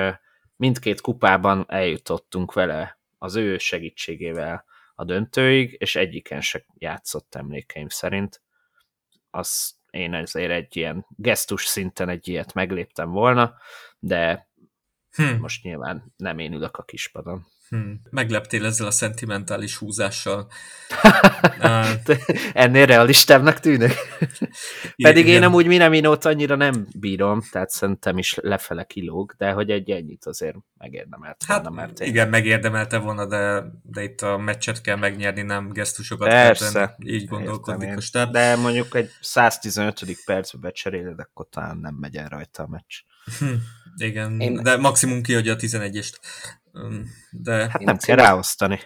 mindkét kupában eljutottunk vele az ő segítségével a döntőig, és egyiken se játszott emlékeim szerint. Az én ezért egy ilyen gesztus szinten egy ilyet megléptem volna, de hm. most nyilván nem én ülök a kispadon. Hmm. Megleptél ezzel a szentimentális húzással. Ennél realistábbnak tűnik. Pedig igen. én amúgy Minaminót annyira nem bírom, tehát szerintem is lefele kilóg, de hogy egy ennyit azért megérdemelt hát, volna. Mert én... Igen, megérdemelte volna, de, de itt a meccset kell megnyerni, nem gesztusokat. Persze. Így gondolkodik a stáb. De mondjuk egy 115. percbe becseréled, akkor talán nem megy el rajta a meccs. Hm, igen, én... de maximum kiadja a 11-est. De... Hát nem kell ráosztani.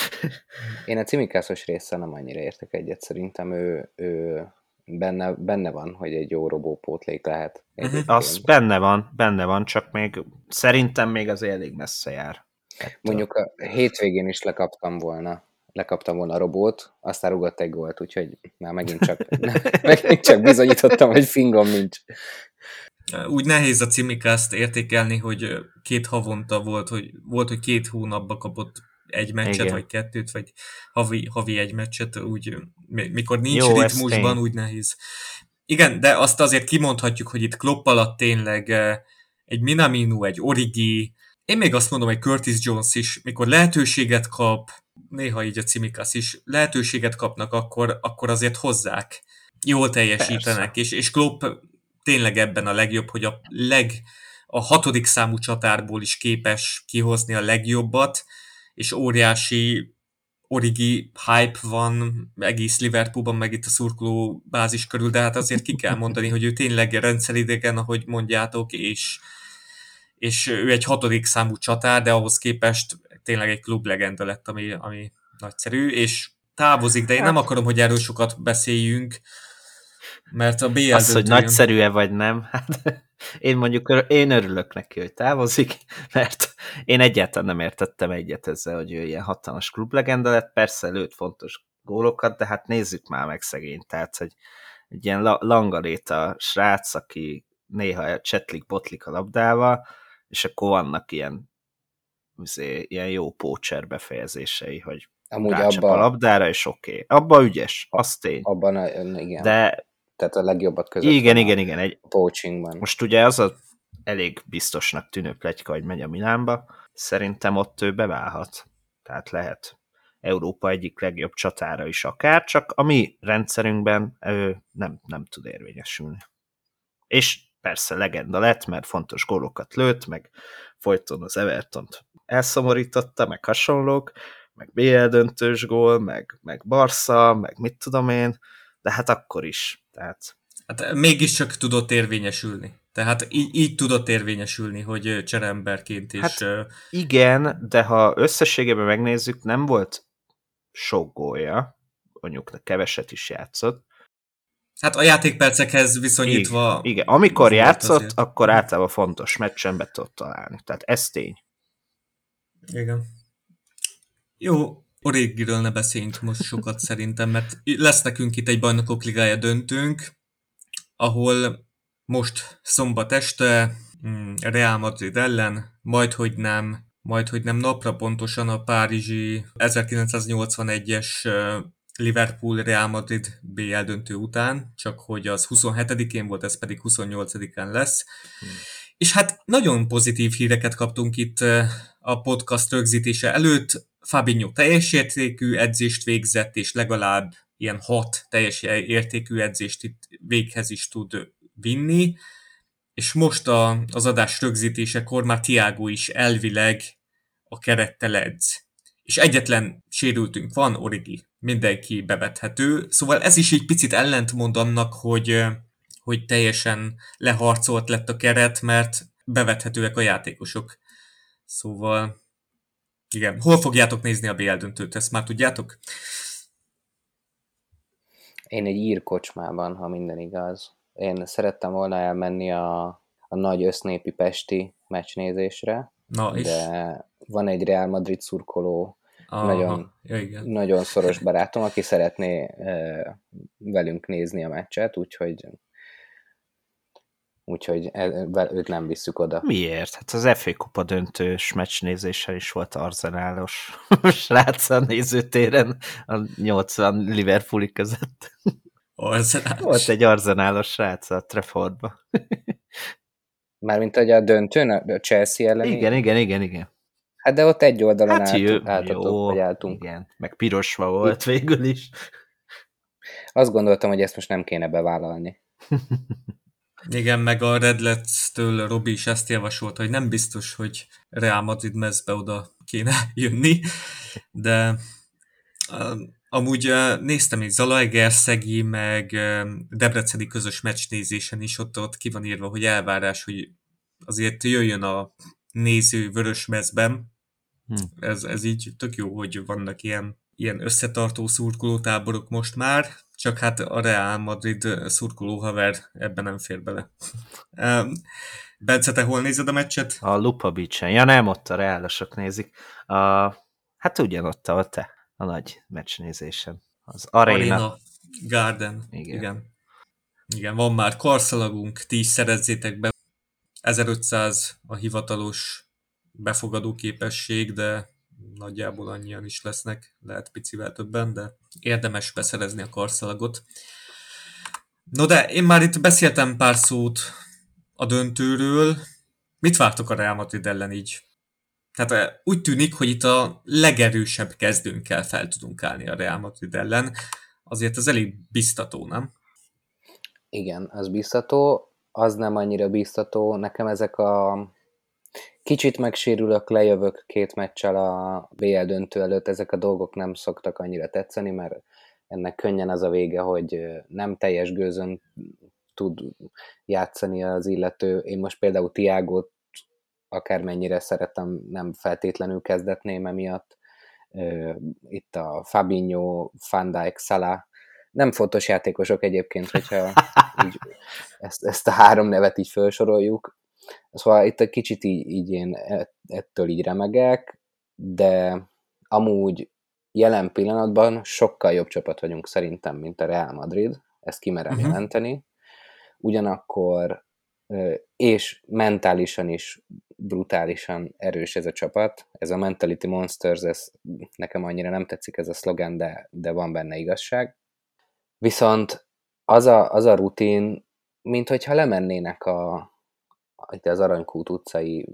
Én a cimikászos része nem annyira értek egyet. Szerintem ő, ő benne, benne van, hogy egy jó robópótlék lehet. Uh-huh. Az benne van, benne van, csak még szerintem még az elég messze jár. Ettől. Mondjuk a hétvégén is lekaptam volna lekaptam volna a robót, aztán rugott egy gólt, úgyhogy már megint csak, megint csak bizonyítottam, hogy fingom nincs. Úgy nehéz a cimikászt értékelni, hogy két havonta volt, hogy volt, hogy két hónapba kapott egy meccset, Igen. vagy kettőt, vagy havi, havi egy meccset, úgy, mikor nincs Jó, ritmusban, úgy nehéz. Igen, de azt azért kimondhatjuk, hogy itt Klopp alatt tényleg egy Minamino, egy Origi, én még azt mondom, hogy Curtis Jones is, mikor lehetőséget kap, néha így a Cimikas is, lehetőséget kapnak, akkor, akkor azért hozzák. Jól teljesítenek, és, és Klopp tényleg ebben a legjobb, hogy a leg a hatodik számú csatárból is képes kihozni a legjobbat, és óriási origi hype van egész Liverpoolban, meg itt a szurkoló bázis körül, de hát azért ki kell mondani, hogy ő tényleg rendszeridegen, ahogy mondjátok, és, és ő egy hatodik számú csatár, de ahhoz képest tényleg egy klublegenda lett, ami, ami nagyszerű, és távozik, de én nem hát- akarom, hogy erről sokat beszéljünk, mert a BL Az, hogy nagyszerű-e vagy nem, hát én mondjuk én örülök neki, hogy távozik, mert én egyáltalán nem értettem egyet ezzel, hogy ő ilyen hatalmas klublegenda lett, persze lőtt fontos gólokat, de hát nézzük már meg szegény, tehát, hogy egy ilyen langaléta srác, aki néha csetlik-botlik a labdával, és akkor vannak ilyen, azért, ilyen jó pócser befejezései, hogy Amúgy abba, a labdára, és oké. Okay. Abba ügyes, az tény. Abban, igen. De tehát a legjobbat között. Igen, igen, igen. Egy, poachingban. Most ugye az a elég biztosnak tűnő plegyka, hogy megy a Milánba. Szerintem ott ő beválhat. Tehát lehet Európa egyik legjobb csatára is akár, csak a mi rendszerünkben ő nem, nem tud érvényesülni. És persze legenda lett, mert fontos gólokat lőtt, meg folyton az everton elszomorította, meg hasonlók, meg BL döntős gól, meg, meg Barca, meg mit tudom én, de hát akkor is. Tehát... Hát mégiscsak tudott érvényesülni. Tehát így, így tudott érvényesülni, hogy cseremberként is... Hát igen, de ha összességében megnézzük, nem volt sok gólja, mondjuk keveset is játszott. Hát a játékpercekhez viszonyítva... Igen, igen. amikor játszott, azért. akkor általában fontos meccsen be tudott találni. Tehát ez tény. Igen. Jó, Origiről ne beszéljünk most sokat szerintem, mert lesz nekünk itt egy bajnokok ligája döntőnk, ahol most szombat este mm, Real Madrid ellen, majd hogy nem, majd hogy nem napra pontosan a párizsi 1981-es Liverpool Real Madrid BL döntő után, csak hogy az 27-én volt, ez pedig 28-án lesz. Hmm. És hát nagyon pozitív híreket kaptunk itt a podcast rögzítése előtt. Fabinho teljes értékű edzést végzett, és legalább ilyen hat teljes értékű edzést itt véghez is tud vinni, és most a, az adás rögzítésekor már Tiago is elvileg a kerettel edz. És egyetlen sérültünk van, Origi, mindenki bevethető, szóval ez is egy picit ellentmond annak, hogy, hogy teljesen leharcolt lett a keret, mert bevethetőek a játékosok. Szóval igen, hol fogjátok nézni a BL döntőt, ezt már tudjátok? Én egy ír kocsmában, ha minden igaz. Én szerettem volna elmenni a, a nagy össznépi pesti meccsnézésre, Na, és? de van egy Real Madrid szurkoló, Aha, nagyon, ja, igen. nagyon szoros barátom, aki szeretné e, velünk nézni a meccset, úgyhogy úgyhogy e, őt nem visszük oda. Miért? Hát az FA Kupa döntős meccsnézéssel is volt arzenálos srác a nézőtéren a 80 Liverpooli között. Arzenálos. Volt egy arzenálos srác a Traffordba. Mármint, hogy a döntőn, a Chelsea ellen. Igen, igen, igen, igen. Hát de ott egy oldalon hát állt, álltatok, jó, vagy álltunk. Igen, meg pirosva volt végül is. Azt gondoltam, hogy ezt most nem kéne bevállalni. Igen, meg a Redlet's-től Robi is ezt javasolt, hogy nem biztos, hogy Real Madrid mezbe oda kéne jönni, de Amúgy néztem egy Zalaegerszegi, meg Debreceni közös meccsnézésen is, ott, ott ki van írva, hogy elvárás, hogy azért jöjjön a néző vörös mezben. Hm. Ez, ez így tök jó, hogy vannak ilyen, ilyen összetartó szurkolótáborok most már, csak hát a Real Madrid szurkoló haver ebben nem fér bele. Bence, te hol nézed a meccset? A Lupa Beach-en. Ja nem, ott a reálosok nézik. A, hát ugyanott, ahol te a nagy meccsnézésen. Az Arena. Arena Garden. Igen. Igen. Igen, van már karszalagunk, ti is szerezzétek be. 1500 a hivatalos befogadó képesség, de nagyjából annyian is lesznek, lehet picivel többen, de érdemes beszerezni a karszalagot. No de én már itt beszéltem pár szót a döntőről. Mit vártok a Real Madrid ellen így tehát úgy tűnik, hogy itt a legerősebb kezdőnkkel fel tudunk állni a Real Madrid ellen. Azért az elég biztató, nem? Igen, az biztató. Az nem annyira biztató. Nekem ezek a kicsit megsérülök, lejövök két meccsel a BL döntő előtt, ezek a dolgok nem szoktak annyira tetszeni, mert ennek könnyen az a vége, hogy nem teljes gőzön tud játszani az illető. Én most például Tiágot akármennyire szeretem, nem feltétlenül kezdetném emiatt. Itt a Fabinho, Van Dijk, Salah, nem fontos játékosok egyébként, hogyha így ezt, ezt a három nevet így felsoroljuk. Szóval itt egy kicsit így, így én ettől így remegek, de amúgy jelen pillanatban sokkal jobb csapat vagyunk szerintem, mint a Real Madrid, ezt kimerem uh-huh. jelenteni. Ugyanakkor és mentálisan is brutálisan erős ez a csapat. Ez a Mentality Monsters, ez nekem annyira nem tetszik ez a szlogen, de, de van benne igazság. Viszont az a, az a rutin, mint hogyha lemennének a, itt az Aranykút utcai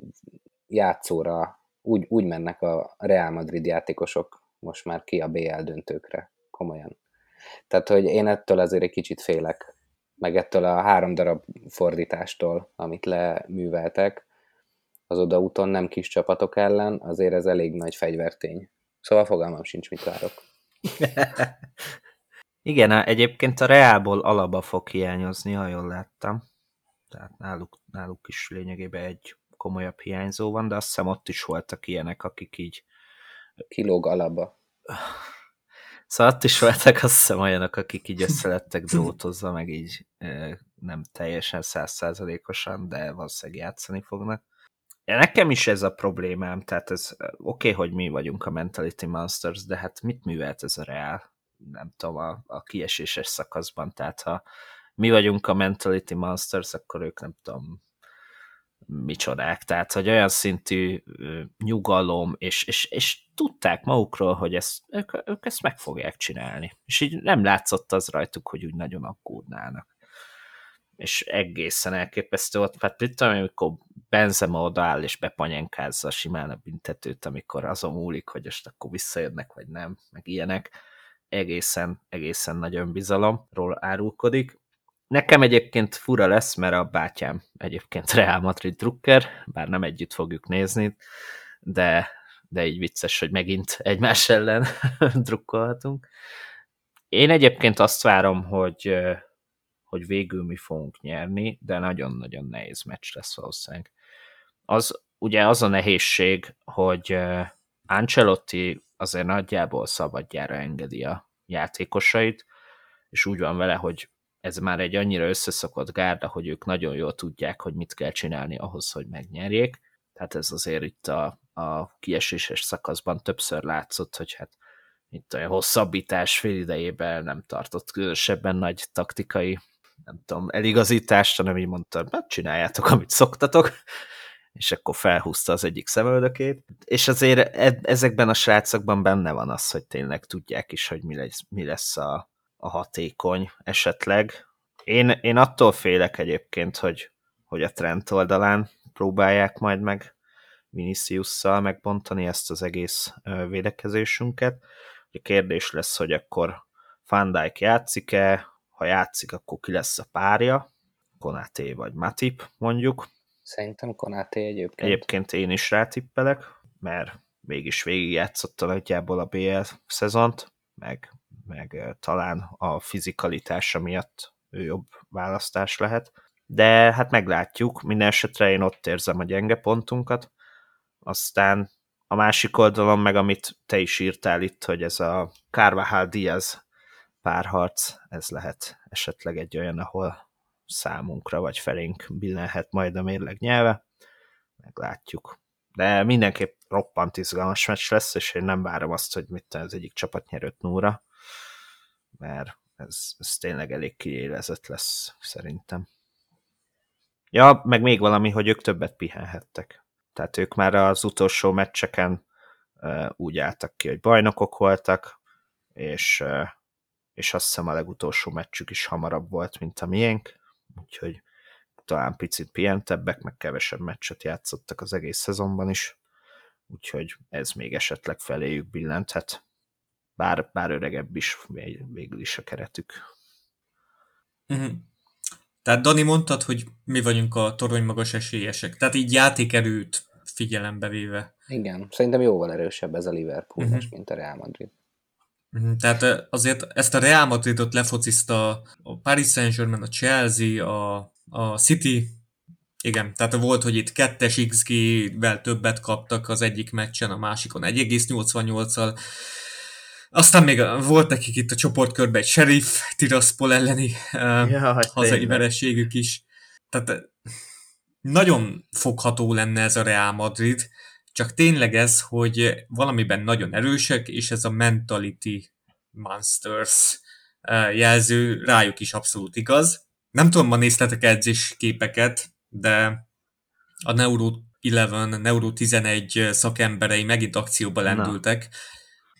játszóra, úgy, úgy mennek a Real Madrid játékosok most már ki a BL döntőkre, komolyan. Tehát, hogy én ettől azért egy kicsit félek, meg ettől a három darab fordítástól, amit leműveltek az odaúton nem kis csapatok ellen, azért ez elég nagy fegyvertény. Szóval fogalmam sincs, mit várok. Igen, egyébként a Reából alaba fog hiányozni, ha jól láttam. Tehát náluk, náluk is lényegében egy komolyabb hiányzó van, de azt hiszem ott is voltak ilyenek, akik így... Kilóg alapba. Szóval ott is voltak azt hiszem olyanok, akik így összelettek drótozva, meg így nem teljesen százszázalékosan, de valószínűleg játszani fognak. Nekem is ez a problémám, tehát ez oké, okay, hogy mi vagyunk a Mentality Monsters, de hát mit művelt ez a Real? Nem tudom, a, a kieséses szakaszban, tehát ha mi vagyunk a Mentality Monsters, akkor ők nem tudom, micsodák, tehát hogy olyan szintű nyugalom, és, és, és tudták magukról, hogy ezt, ők, ők ezt meg fogják csinálni. És így nem látszott az rajtuk, hogy úgy nagyon aggódnának. És egészen elképesztő ott, hát mit amikor Benzema odaáll és bepanyenkázza simán a büntetőt, amikor azon múlik, hogy most akkor visszajönnek, vagy nem, meg ilyenek. Egészen, egészen nagy önbizalomról árulkodik. Nekem egyébként fura lesz, mert a bátyám egyébként Real Madrid drukker, bár nem együtt fogjuk nézni, de, de így vicces, hogy megint egymás ellen drukkolhatunk. Én egyébként azt várom, hogy, hogy végül mi fogunk nyerni, de nagyon-nagyon nehéz meccs lesz valószínűleg. Az, ugye az a nehézség, hogy Ancelotti azért nagyjából szabadjára engedi a játékosait, és úgy van vele, hogy ez már egy annyira összeszokott gárda, hogy ők nagyon jól tudják, hogy mit kell csinálni ahhoz, hogy megnyerjék. Tehát ez azért itt a, a kieséses szakaszban többször látszott, hogy hát itt a hosszabbítás fél idejében nem tartott különösebben nagy taktikai nem tudom, eligazítást, hanem így mondta, hát csináljátok, amit szoktatok, és akkor felhúzta az egyik szemöldökét. És azért e- ezekben a srácokban benne van az, hogy tényleg tudják is, hogy mi lesz, mi lesz a, a hatékony esetleg. Én, én attól félek egyébként, hogy, hogy a trend oldalán próbálják majd meg Viniciusszal megbontani ezt az egész védekezésünket. A kérdés lesz, hogy akkor Van Dijk játszik-e, ha játszik, akkor ki lesz a párja, Konaté vagy Matip mondjuk. Szerintem Konaté egyébként. Egyébként én is rátippelek, mert mégis végigjátszotta nagyjából a BL szezont, meg meg talán a fizikalitása miatt ő jobb választás lehet. De hát meglátjuk, minden esetre én ott érzem a gyenge pontunkat. Aztán a másik oldalon meg, amit te is írtál itt, hogy ez a Carvajal Diaz párharc, ez lehet esetleg egy olyan, ahol számunkra vagy felénk billenhet majd a mérleg nyelve. Meglátjuk. De mindenképp roppant izgalmas meccs lesz, és én nem várom azt, hogy mit az egyik csapat nyerőt núra mert ez, ez tényleg elég kiélezett lesz szerintem. Ja, meg még valami, hogy ők többet pihenhettek. Tehát ők már az utolsó meccseken uh, úgy álltak ki, hogy bajnokok voltak, és, uh, és azt hiszem a legutolsó meccsük is hamarabb volt, mint a miénk, úgyhogy talán picit pihentebbek, meg kevesebb meccset játszottak az egész szezonban is, úgyhogy ez még esetleg feléjük billenthet bár, bár öregebb is végül is a keretük. Uh-huh. Tehát Dani mondtad, hogy mi vagyunk a torony magas esélyesek. Tehát így játékerőt figyelembe véve. Igen, szerintem jóval erősebb ez a Liverpool uh-huh. mint a Real Madrid. Uh-huh. Tehát azért ezt a Real Madridot lefocizta a Paris Saint-Germain, a Chelsea, a, a City, igen, tehát volt, hogy itt kettes XG-vel többet kaptak az egyik meccsen, a másikon 1,88-al, aztán még volt nekik itt a csoportkörben egy Sheriff Tiraspol elleni ja, uh, hazai vereségük is. Tehát nagyon fogható lenne ez a Real Madrid, csak tényleg ez, hogy valamiben nagyon erősek, és ez a mentality monsters jelző rájuk is abszolút igaz. Nem tudom, ma néztetek edzés képeket, de a Neuro 11, Neuro 11 szakemberei megint akcióba lendültek, Na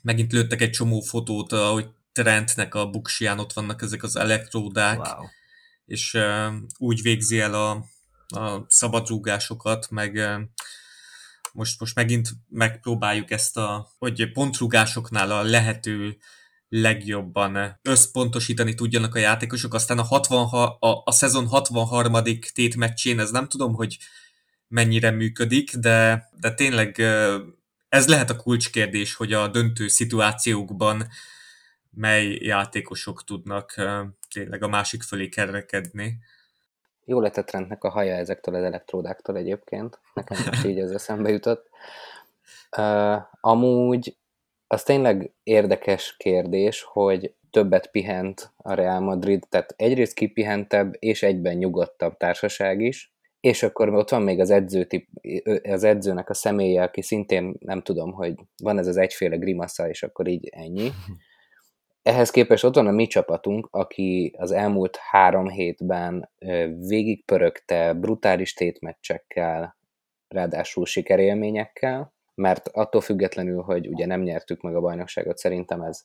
megint lőttek egy csomó fotót, ahogy Trentnek a buksiján ott vannak ezek az elektródák, wow. és uh, úgy végzi el a, a szabadrúgásokat, meg uh, most, most megint megpróbáljuk ezt a, hogy pontrúgásoknál a lehető legjobban összpontosítani tudjanak a játékosok, aztán a, 60, a, a szezon 63. tétmeccsén, ez nem tudom, hogy mennyire működik, de, de tényleg ez lehet a kulcskérdés, hogy a döntő szituációkban mely játékosok tudnak tényleg a másik fölé kerekedni. Jó lett a trendnek a haja ezektől az elektródáktól egyébként. Nekem most így ez eszembe jutott. Uh, amúgy az tényleg érdekes kérdés, hogy többet pihent a Real Madrid, tehát egyrészt kipihentebb és egyben nyugodtabb társaság is, és akkor ott van még az, edző, az edzőnek a személye, aki szintén nem tudom, hogy van ez az egyféle grimasza, és akkor így ennyi. Ehhez képest ott van a mi csapatunk, aki az elmúlt három hétben végigpörögte brutális tétmeccsekkel, ráadásul sikerélményekkel, mert attól függetlenül, hogy ugye nem nyertük meg a bajnokságot, szerintem ez,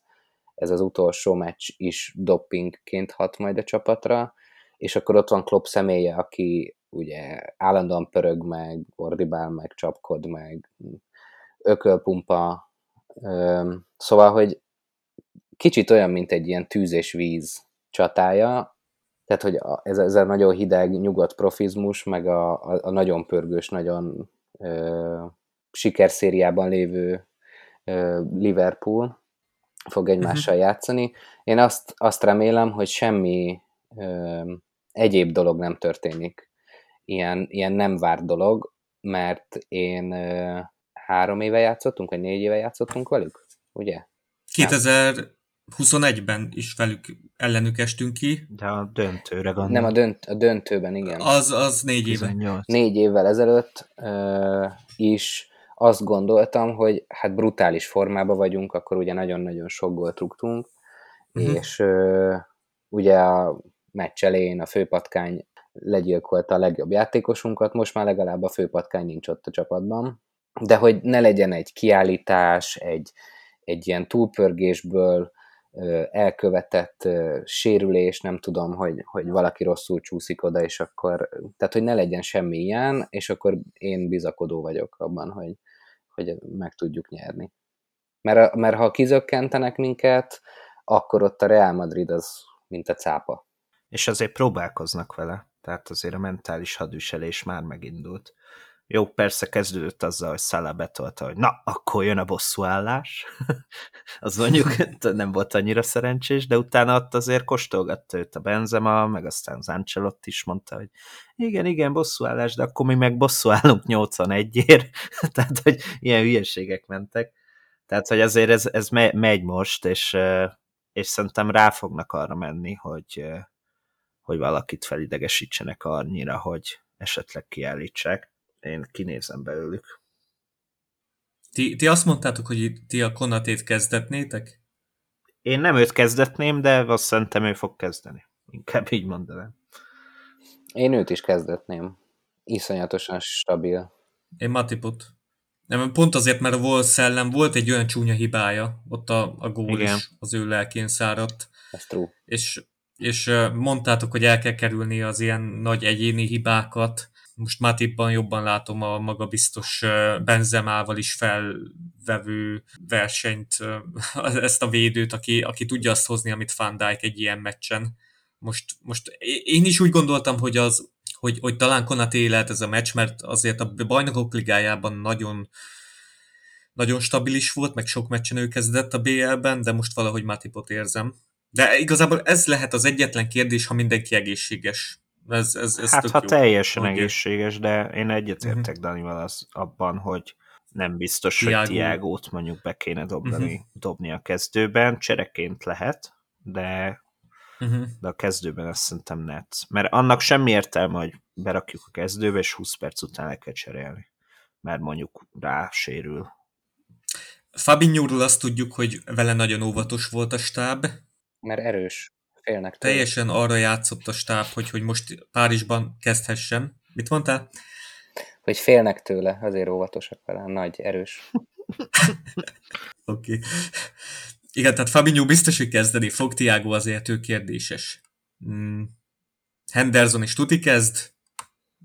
ez az utolsó meccs is dopingként hat majd a csapatra, és akkor ott van Klopp személye, aki ugye állandóan pörög meg, ordibál meg, csapkod meg, ökölpumpa, szóval, hogy kicsit olyan, mint egy ilyen tűz és víz csatája, tehát, hogy ez, ez a nagyon hideg, nyugodt profizmus, meg a, a, a nagyon pörgős, nagyon ö, sikerszériában lévő ö, Liverpool fog egymással uh-huh. játszani. Én azt, azt remélem, hogy semmi ö, egyéb dolog nem történik. Ilyen, ilyen nem várt dolog, mert én ö, három éve játszottunk, vagy négy éve játszottunk velük, ugye? 2000 21-ben is velük ellenük estünk ki. De a döntőre gondolom. Nem, a, dönt, a döntőben, igen. Az, az négy éve. 18. Négy évvel ezelőtt uh, is azt gondoltam, hogy hát brutális formában vagyunk, akkor ugye nagyon-nagyon sok gólt rúgtunk, uh-huh. és uh, ugye a meccs elején a főpatkány legyilkolta a legjobb játékosunkat, most már legalább a főpatkány nincs ott a csapatban, de hogy ne legyen egy kiállítás, egy, egy ilyen túlpörgésből elkövetett sérülés, nem tudom, hogy, hogy valaki rosszul csúszik oda, és akkor, tehát hogy ne legyen semmi ilyen, és akkor én bizakodó vagyok abban, hogy, hogy meg tudjuk nyerni. Mert, mert ha kizökkentenek minket, akkor ott a Real Madrid az, mint a cápa. És azért próbálkoznak vele, tehát azért a mentális hadviselés már megindult. Jó, persze kezdődött azzal, hogy Szala betolta, hogy na, akkor jön a bosszúállás. az mondjuk nem volt annyira szerencsés, de utána ott azért kóstolgatta őt a Benzema, meg aztán az Ancelott is mondta, hogy igen, igen, bosszúállás, de akkor mi meg bosszúállunk 81-ért. Tehát, hogy ilyen hülyeségek mentek. Tehát, hogy azért ez, ez megy most, és, és szerintem rá fognak arra menni, hogy, hogy valakit felidegesítsenek annyira, hogy esetleg kiállítsák én kinézem belőlük. Ti, ti azt mondtátok, hogy ti a Konatét kezdetnétek? Én nem őt kezdetném, de azt szerintem ő fog kezdeni. Inkább így mondanám. Én őt is kezdetném. Iszonyatosan stabil. Én Matipot. Nem, pont azért, mert a Wolves szellem volt egy olyan csúnya hibája, ott a, a gól Igen. is az ő lelkén száradt. Ez true. És, és mondtátok, hogy el kell kerülni az ilyen nagy egyéni hibákat, most Matipban jobban látom a magabiztos Benzemával is felvevő versenyt, ezt a védőt, aki, aki tudja azt hozni, amit Van Dijk egy ilyen meccsen. Most, most én is úgy gondoltam, hogy az hogy, hogy talán Konaté lehet ez a meccs, mert azért a bajnokok ligájában nagyon nagyon stabilis volt, meg sok meccsen ő kezdett a BL-ben, de most valahogy Matipot érzem. De igazából ez lehet az egyetlen kérdés, ha mindenki egészséges. Ez, ez, ez hát ha jó. teljesen hogy egészséges, de én egyetértek uh-huh. Danival az abban, hogy nem biztos, Tiago. hogy Tiágót mondjuk be kéne dobni, uh-huh. dobni a kezdőben, csereként lehet, de uh-huh. de a kezdőben azt szerintem net. Mert annak semmi értelme, hogy berakjuk a kezdőbe, és 20 perc után el kell cserélni. Mert mondjuk rá sérül. Fabinho-ról azt tudjuk, hogy vele nagyon óvatos volt a stáb. Mert erős. Félnek tőle. Teljesen arra játszott a stáb, hogy, hogy most Párizsban kezdhessen. Mit mondtál? Hogy félnek tőle, azért óvatosak vele, nagy, erős. Oké. okay. Igen, tehát Fabinho biztos, hogy kezdeni fog, Tiago azért ő kérdéses. Hmm. Henderson is tuti kezd,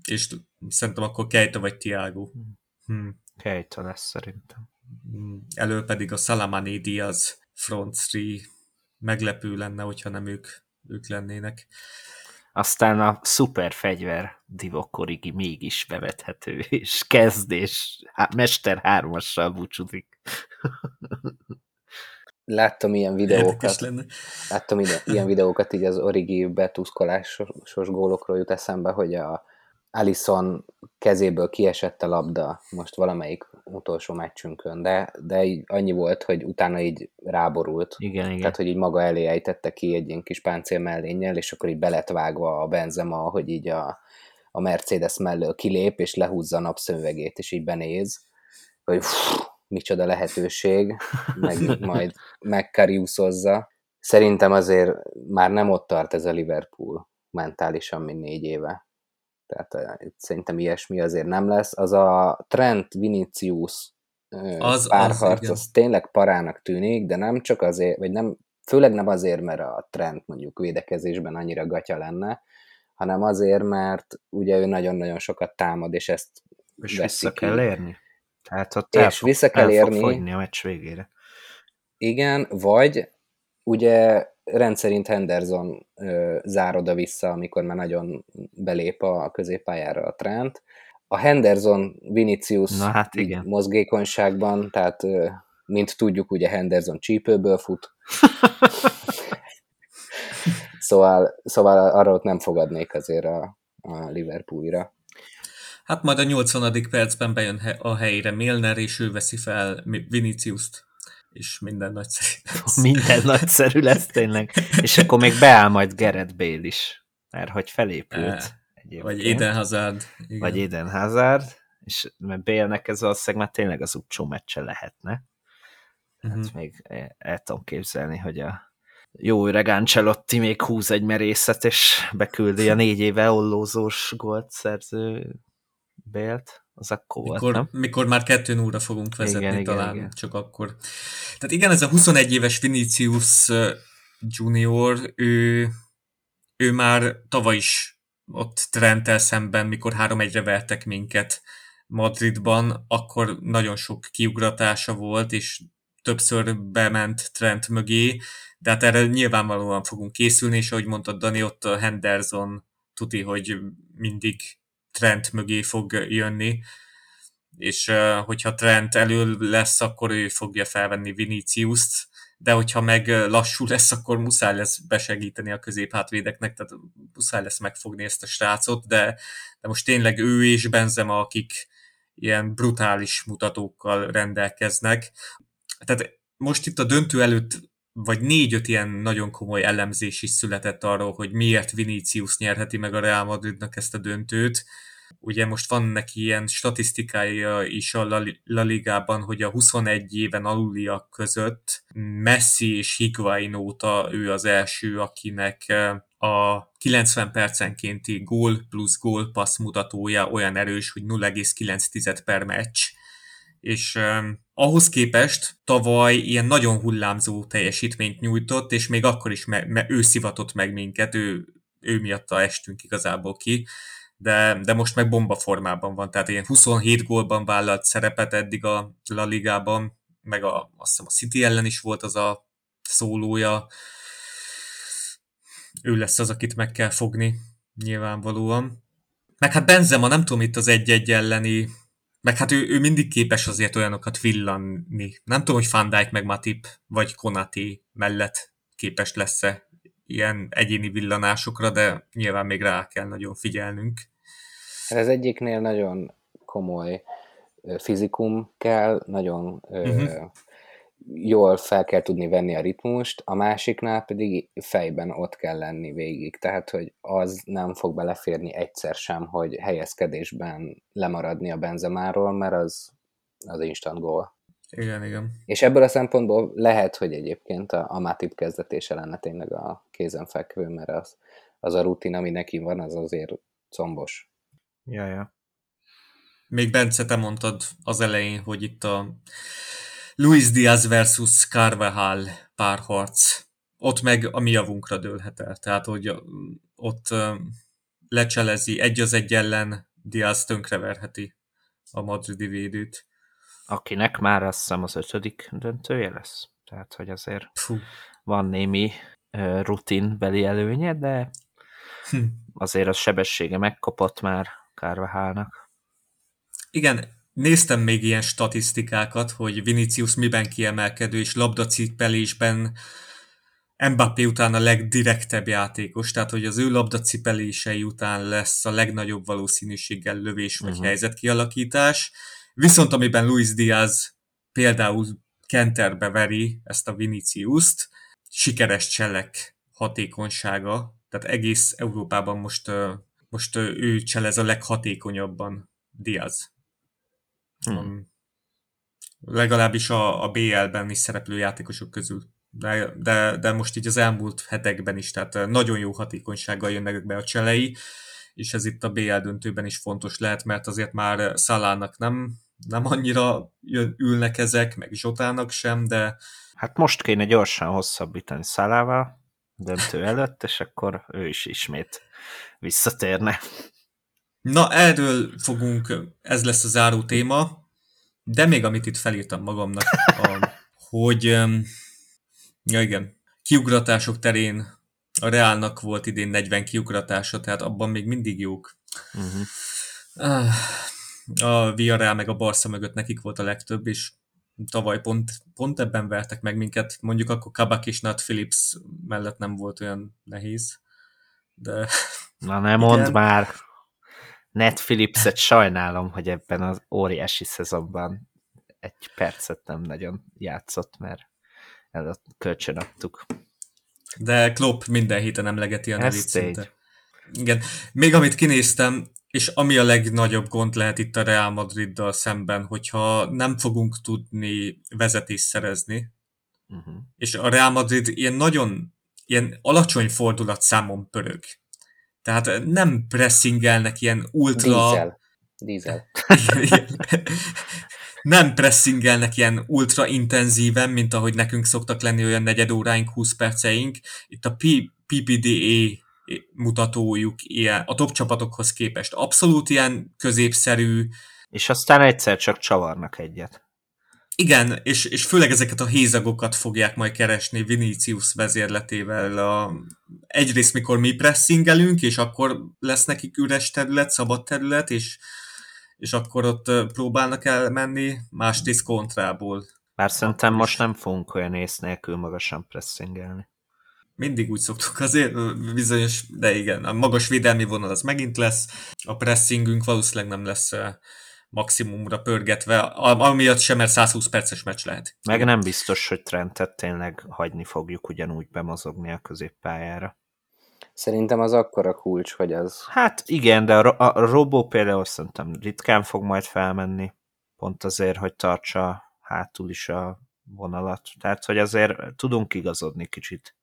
és szerintem akkor Keita vagy Tiago. Hmm. Keita lesz szerintem. Hmm. Elő pedig a Salamani Diaz front three meglepő lenne, hogyha nem ők, ők lennének. Aztán a szuper fegyver Divokorigi mégis bevethető, és kezd, és Mester hármassal búcsúzik. láttam ilyen videókat, láttam ilyen, ilyen videókat így az origi betuszkolásos gólokról jut eszembe, hogy a Alison kezéből kiesett a labda most valamelyik utolsó meccsünkön, de, de így annyi volt, hogy utána így ráborult. Igen, igen. Tehát, hogy így maga elé ejtette ki egy ilyen kis páncél mellénnyel, és akkor így belet vágva a Benzema, hogy így a, a Mercedes mellől kilép, és lehúzza a napszövegét, és így benéz, hogy pff, micsoda lehetőség, meg majd megkariuszozza. Szerintem azért már nem ott tart ez a Liverpool mentálisan, mint négy éve. Tehát uh, szerintem ilyesmi azért nem lesz. Az a Trent Vinicius uh, az, párharc, az, az tényleg parának tűnik, de nem csak azért, vagy nem, főleg nem azért, mert a Trent mondjuk védekezésben annyira gatya lenne, hanem azért, mert ugye ő nagyon-nagyon sokat támad, és ezt és vissza ki. kell érni. Tehát ott és el fog, vissza kell el érni. Fog a meccs végére. Igen, vagy ugye rendszerint Henderson ö, zár oda-vissza, amikor már nagyon belép a középpályára a Trent. A Henderson Vinicius Na, hát igen. mozgékonyságban, tehát ö, mint tudjuk, ugye Henderson csípőből fut. szóval, szóval arra ott nem fogadnék azért a, a Liverpoolra. Hát majd a 80. percben bejön a helyére Milner, és ő veszi fel Vinicius-t és minden nagyszerű lesz. Minden nagyszerű lesz tényleg. És akkor még beáll majd Gerett Bale is, mert hogy felépült. E, vagy Eden Hazard. Igen. Vagy Eden Hazard, és mert Bale-nek ez valószínűleg már tényleg az utcsó meccse lehetne. Hát uh-huh. még el, el tudom képzelni, hogy a jó öreg Ancelotti még húz egy merészet, és beküldi a négy éve ollózós gólt szerző Bélt az akkor mikor, volt, nem? Mikor már kettő óra fogunk vezetni igen, talán, igen, igen. csak akkor. Tehát igen, ez a 21 éves Vinicius junior, ő, ő már tavaly is ott Trenttel szemben, mikor 3-1-re vertek minket Madridban, akkor nagyon sok kiugratása volt, és többször bement Trent mögé, de hát erre nyilvánvalóan fogunk készülni, és ahogy mondtad Dani, ott a Henderson tuti, hogy mindig Trent mögé fog jönni, és hogyha Trent elő lesz, akkor ő fogja felvenni Vinicius-t, de hogyha meg lassú lesz, akkor muszáj lesz besegíteni a középhátvédeknek, tehát muszáj lesz megfogni ezt a srácot, de, de most tényleg ő és Benzema, akik ilyen brutális mutatókkal rendelkeznek. Tehát most itt a döntő előtt vagy négy-öt ilyen nagyon komoly elemzés is született arról, hogy miért Vinicius nyerheti meg a Real Madridnak ezt a döntőt. Ugye most van neki ilyen statisztikája is a La Ligában, hogy a 21 éven aluliak között Messi és Higuain óta ő az első, akinek a 90 percenkénti gól plusz gól passz mutatója olyan erős, hogy 0,9 per meccs. És um, ahhoz képest tavaly ilyen nagyon hullámzó teljesítményt nyújtott, és még akkor is me- me- ő szivatott meg minket, ő, ő miatta estünk igazából ki, de, de most meg bomba formában van, tehát ilyen 27 gólban vállalt szerepet eddig a La Ligában, meg a, azt hiszem a City ellen is volt az a szólója, ő lesz az, akit meg kell fogni, nyilvánvalóan. Meg hát Benzema, nem tudom itt az egy-egy elleni meg hát ő, ő mindig képes azért olyanokat villanni. Nem tudom, hogy Van Dijk meg Matip vagy Konati mellett képes lesz-e ilyen egyéni villanásokra, de nyilván még rá kell nagyon figyelnünk. Ez egyiknél nagyon komoly fizikum kell, nagyon uh-huh jól fel kell tudni venni a ritmust, a másiknál pedig fejben ott kell lenni végig, tehát hogy az nem fog beleférni egyszer sem, hogy helyezkedésben lemaradni a benzemáról, mert az, az instant gól. Igen, igen. És ebből a szempontból lehet, hogy egyébként a, a Matip kezdetése lenne tényleg a kézenfekvő, mert az, az a rutin, ami neki van, az azért combos. Ja, ja. Még Bence, te mondtad az elején, hogy itt a Luis Diaz versus Carvajal párharc. Ott meg a mi javunkra dőlhet el. Tehát, hogy ott lecselezi egy az egy ellen, Diaz tönkreverheti a madridi védőt. Akinek már azt hiszem az ötödik döntője lesz. Tehát, hogy azért Puh. van némi rutinbeli előnye, de hm. azért a sebessége megkopott már Kárvahálnak. Igen, néztem még ilyen statisztikákat, hogy Vinicius miben kiemelkedő, és labdacipelésben Mbappé után a legdirektebb játékos, tehát hogy az ő labdacipelései után lesz a legnagyobb valószínűséggel lövés vagy uh-huh. helyzetkialakítás. Viszont amiben Luis Diaz például kenterbe veri ezt a Vinicius-t, sikeres cselek hatékonysága, tehát egész Európában most, most ő cselez a leghatékonyabban Diaz. Hmm. Um, legalábbis a, a BL-ben is szereplő játékosok közül. De, de, de most így az elmúlt hetekben is, tehát nagyon jó hatékonysággal jönnek be a cselei, és ez itt a BL döntőben is fontos lehet, mert azért már Szalának nem, nem annyira jön, ülnek ezek, meg Zsotának sem, de... Hát most kéne gyorsan hosszabbítani Szalával döntő előtt, és akkor ő is ismét visszatérne. Na, erről fogunk, ez lesz a záró téma, de még amit itt felírtam magamnak, a, hogy ja igen, kiugratások terén a Reálnak volt idén 40 kiugratása, tehát abban még mindig jók. Uh-huh. A Villarreal meg a Barca mögött nekik volt a legtöbb, és tavaly pont, pont ebben vertek meg minket. Mondjuk akkor Kabak és Nat Phillips mellett nem volt olyan nehéz. De... Na nem mondd már! Ned Phillipset sajnálom, hogy ebben az óriási szezonban egy percet nem nagyon játszott, mert el kölcsön adtuk. De Klopp minden héten emlegeti a nevét szinte. Igen. Még amit kinéztem, és ami a legnagyobb gond lehet itt a Real Madriddal szemben, hogyha nem fogunk tudni vezetést szerezni, uh-huh. és a Real Madrid ilyen nagyon ilyen alacsony fordulat számon pörög. Tehát nem pressingelnek ilyen ultra... Dízel. Dízel. nem pressingelnek ilyen ultra intenzíven, mint ahogy nekünk szoktak lenni olyan negyed óráink, 20 perceink. Itt a P- PPDA mutatójuk ilyen, a top csapatokhoz képest abszolút ilyen középszerű. És aztán egyszer csak csavarnak egyet. Igen, és, és főleg ezeket a hézagokat fogják majd keresni Vinicius vezérletével. A, egyrészt, mikor mi pressingelünk, és akkor lesz nekik üres terület, szabad terület, és, és akkor ott próbálnak elmenni, másrészt kontrából. Bár szerintem most nem fogunk olyan ész nélkül magasan pressingelni. Mindig úgy szoktuk azért, bizonyos, de igen, a magas védelmi vonal az megint lesz, a pressingünk valószínűleg nem lesz maximumra pörgetve, amiatt sem, mert 120 perces meccs lehet. Meg nem biztos, hogy Trentet tényleg hagyni fogjuk ugyanúgy bemozogni a középpályára. Szerintem az akkora kulcs, hogy az... Hát igen, de a, a Robó például szerintem ritkán fog majd felmenni, pont azért, hogy tartsa hátul is a vonalat. Tehát, hogy azért tudunk igazodni kicsit,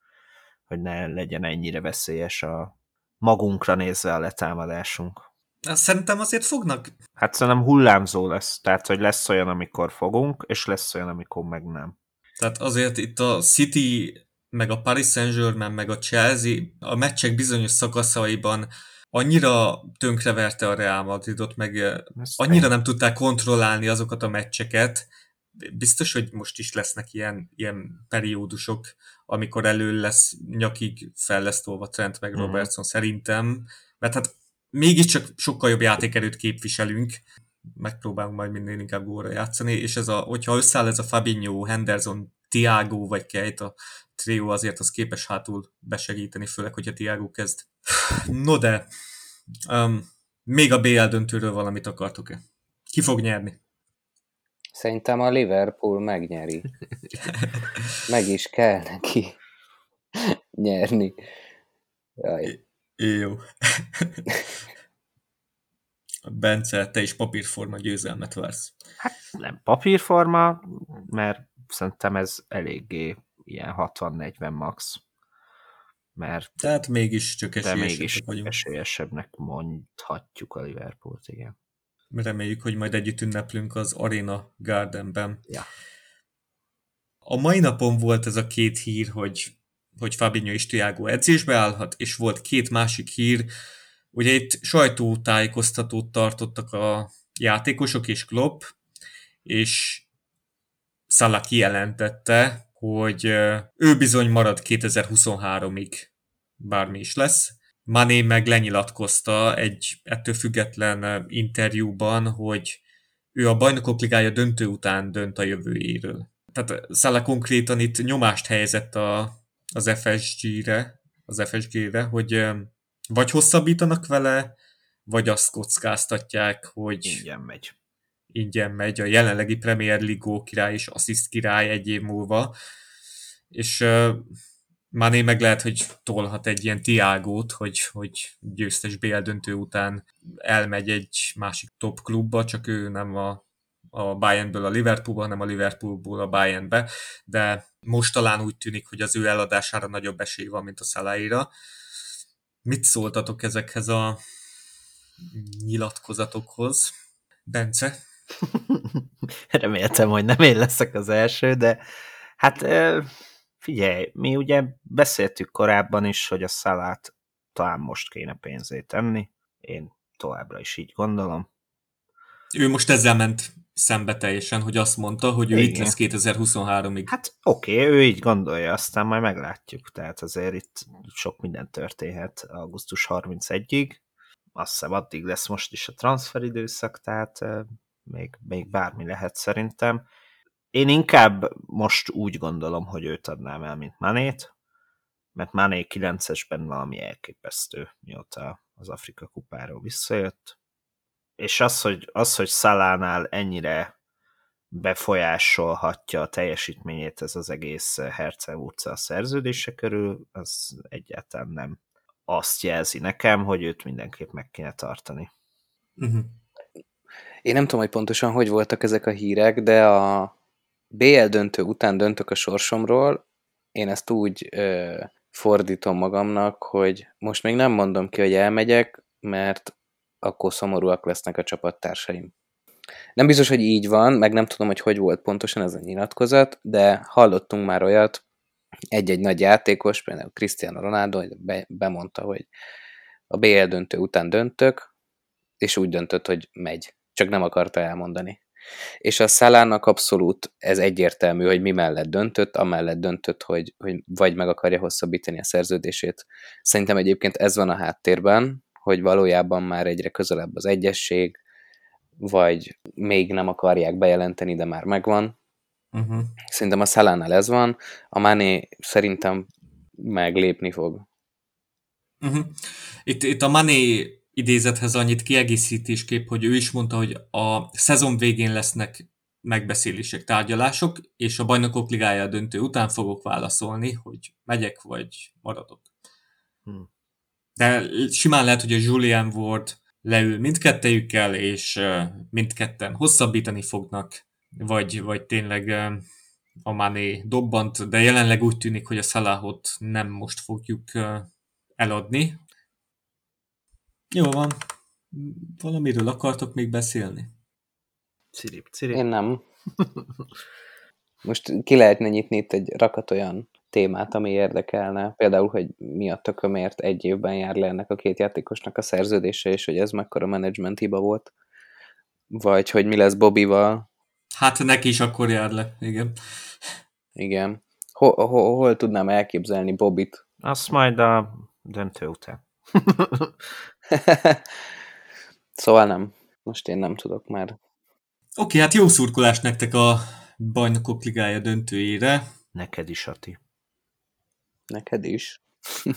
hogy ne legyen ennyire veszélyes a magunkra nézve a letámadásunk. Szerintem azért fognak. Hát szerintem hullámzó lesz, tehát hogy lesz olyan, amikor fogunk, és lesz olyan, amikor meg nem. Tehát azért itt a City, meg a Paris Saint-Germain, meg a Chelsea a meccsek bizonyos szakaszaiban annyira tönkreverte a Real Madridot, meg Ezt annyira nem tudták kontrollálni azokat a meccseket, biztos, hogy most is lesznek ilyen, ilyen periódusok, amikor elő lesz nyakig fel lesz tolva Trent meg uh-huh. Robertson szerintem, mert hát mégiscsak sokkal jobb játékerőt képviselünk, megpróbálunk majd minél inkább góra játszani, és ez a, hogyha összeáll ez a Fabinho, Henderson, Tiago vagy Kejt, a trió azért az képes hátul besegíteni, főleg, hogyha Tiago kezd. No de, um, még a BL döntőről valamit akartok-e? Ki fog nyerni? Szerintem a Liverpool megnyeri. Meg is kell neki nyerni. Jaj. Jó. Bence, te is papírforma győzelmet vársz. Hát nem papírforma, mert szerintem ez eléggé ilyen 60-40 max. Mert Tehát mégis csak esélyesebbnek mégis vagyunk. esélyesebbnek mondhatjuk a Liverpoolt, igen. Reméljük, hogy majd együtt ünneplünk az Arena Gardenben. Ja. A mai napon volt ez a két hír, hogy hogy Fabinho és Thiago edzésbe állhat, és volt két másik hír, ugye itt sajtótájékoztatót tartottak a játékosok és Klopp, és Salah kijelentette, hogy ő bizony marad 2023-ig, bármi is lesz. Mané meg lenyilatkozta egy ettől független interjúban, hogy ő a bajnokok ligája döntő után dönt a jövőjéről. Tehát Szala konkrétan itt nyomást helyezett a, az FSG-re, az FSG-re, hogy vagy hosszabbítanak vele, vagy azt kockáztatják, hogy ingyen megy. Ingyen megy a jelenlegi Premier League király és assziszt király egy év múlva. És Mané meg lehet, hogy tolhat egy ilyen Tiágót, hogy, hogy győztes BL döntő után elmegy egy másik top klubba, csak ő nem a, a Bayernből a Liverpoolba, hanem a Liverpoolból a Bayernbe, de most talán úgy tűnik, hogy az ő eladására nagyobb esély van, mint a Szaláira. Mit szóltatok ezekhez a nyilatkozatokhoz? Bence? Reméltem, hogy nem én leszek az első, de hát figyelj, mi ugye beszéltük korábban is, hogy a szalát talán most kéne pénzét tenni. Én továbbra is így gondolom. Ő most ezzel ment szembe teljesen, hogy azt mondta, hogy ő Igen. itt lesz 2023-ig. Hát oké, okay, ő így gondolja, aztán majd meglátjuk. Tehát azért itt sok minden történhet augusztus 31-ig. Azt hiszem addig lesz most is a transferidőszak, tehát még, még bármi lehet szerintem. Én inkább most úgy gondolom, hogy őt adnám el, mint Manét, mert Mané 9-esben valami elképesztő, mióta az Afrika kupáról visszajött. És az, hogy, az, hogy Szalánál ennyire befolyásolhatja a teljesítményét ez az egész Herceg utca szerződése körül, az egyáltalán nem azt jelzi nekem, hogy őt mindenképp meg kéne tartani. Uh-huh. Én nem tudom, hogy pontosan hogy voltak ezek a hírek, de a BL döntő után döntök a sorsomról, én ezt úgy ö, fordítom magamnak, hogy most még nem mondom ki, hogy elmegyek, mert akkor szomorúak lesznek a csapattársaim. Nem biztos, hogy így van, meg nem tudom, hogy hogy volt pontosan ez a nyilatkozat, de hallottunk már olyat, egy-egy nagy játékos, például Cristiano Ronaldo be, bemondta, hogy a BL döntő után döntök, és úgy döntött, hogy megy. Csak nem akarta elmondani. És a Szalának abszolút ez egyértelmű, hogy mi mellett döntött, amellett döntött, hogy, hogy vagy meg akarja hosszabbítani a szerződését. Szerintem egyébként ez van a háttérben, hogy valójában már egyre közelebb az egyesség, vagy még nem akarják bejelenteni, de már megvan. Uh-huh. Szerintem a Szalánál ez van, a Mané szerintem meglépni fog. Uh-huh. Itt, itt a Mané idézethez annyit kiegészítésképp, hogy ő is mondta, hogy a szezon végén lesznek megbeszélések, tárgyalások, és a bajnokok ligája döntő után fogok válaszolni, hogy megyek vagy maradok. Hmm. De simán lehet, hogy a Julian Ward leül mindkettejükkel, és mindketten hosszabbítani fognak, vagy, vagy tényleg a Mané dobbant, de jelenleg úgy tűnik, hogy a Salahot nem most fogjuk eladni, jó van. Valamiről akartok még beszélni? Cirip, cirip. Én nem. Most ki lehetne nyitni itt egy rakat olyan témát, ami érdekelne. Például, hogy mi a tökömért egy évben jár le ennek a két játékosnak a szerződése, és hogy ez mekkora menedzsment hiba volt. Vagy hogy mi lesz Bobival. Hát neki is akkor jár le, igen. Igen. Hol, hol, hol tudnám elképzelni Bobit? Azt majd a döntő után. szóval nem. Most én nem tudok már. Oké, okay, hát jó szurkolás nektek a bajnokok ligája döntőjére. Neked is, Ati. Neked is.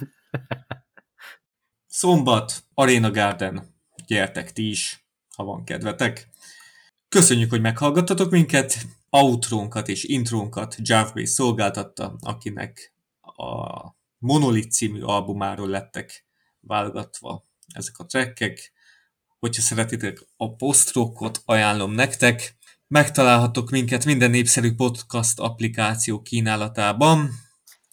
Szombat, Arena Garden. Gyertek ti is, ha van kedvetek. Köszönjük, hogy meghallgattatok minket. Outrónkat és intrónkat Jarve szolgáltatta, akinek a Monolith című albumáról lettek válogatva ezek a trekkek. Hogyha szeretitek a posztrokkot, ajánlom nektek. Megtalálhatok minket minden népszerű podcast applikáció kínálatában.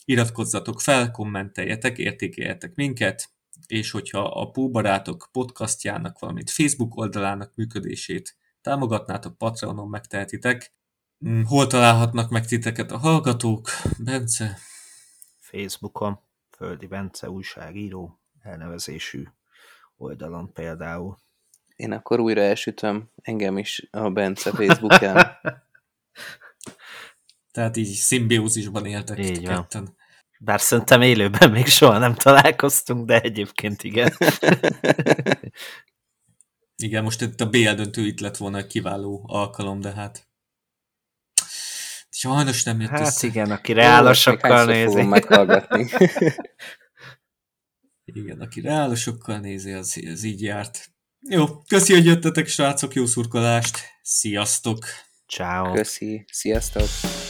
Iratkozzatok fel, kommenteljetek, értékeljetek minket, és hogyha a Póbarátok podcastjának, valamint Facebook oldalának működését támogatnátok, Patreonon megtehetitek. Hmm, hol találhatnak meg titeket a hallgatók? Bence? Facebookon, Földi Bence újságíró elnevezésű oldalon például. Én akkor újra elsütöm engem is a Bence Facebookján. Tehát így szimbiózisban éltek így van. ketten. Bár szerintem élőben még soha nem találkoztunk, de egyébként igen. Igen, most itt a BL döntő itt lett volna egy kiváló alkalom, de hát sajnos nem jött Hát össze. igen, aki reálosokkal nézi. meghallgatni. Igen, aki reálosokkal nézi, az, az így járt. Jó, köszi, hogy jöttetek, srácok, jó szurkolást. Sziasztok! Ciao. Köszi, sziasztok!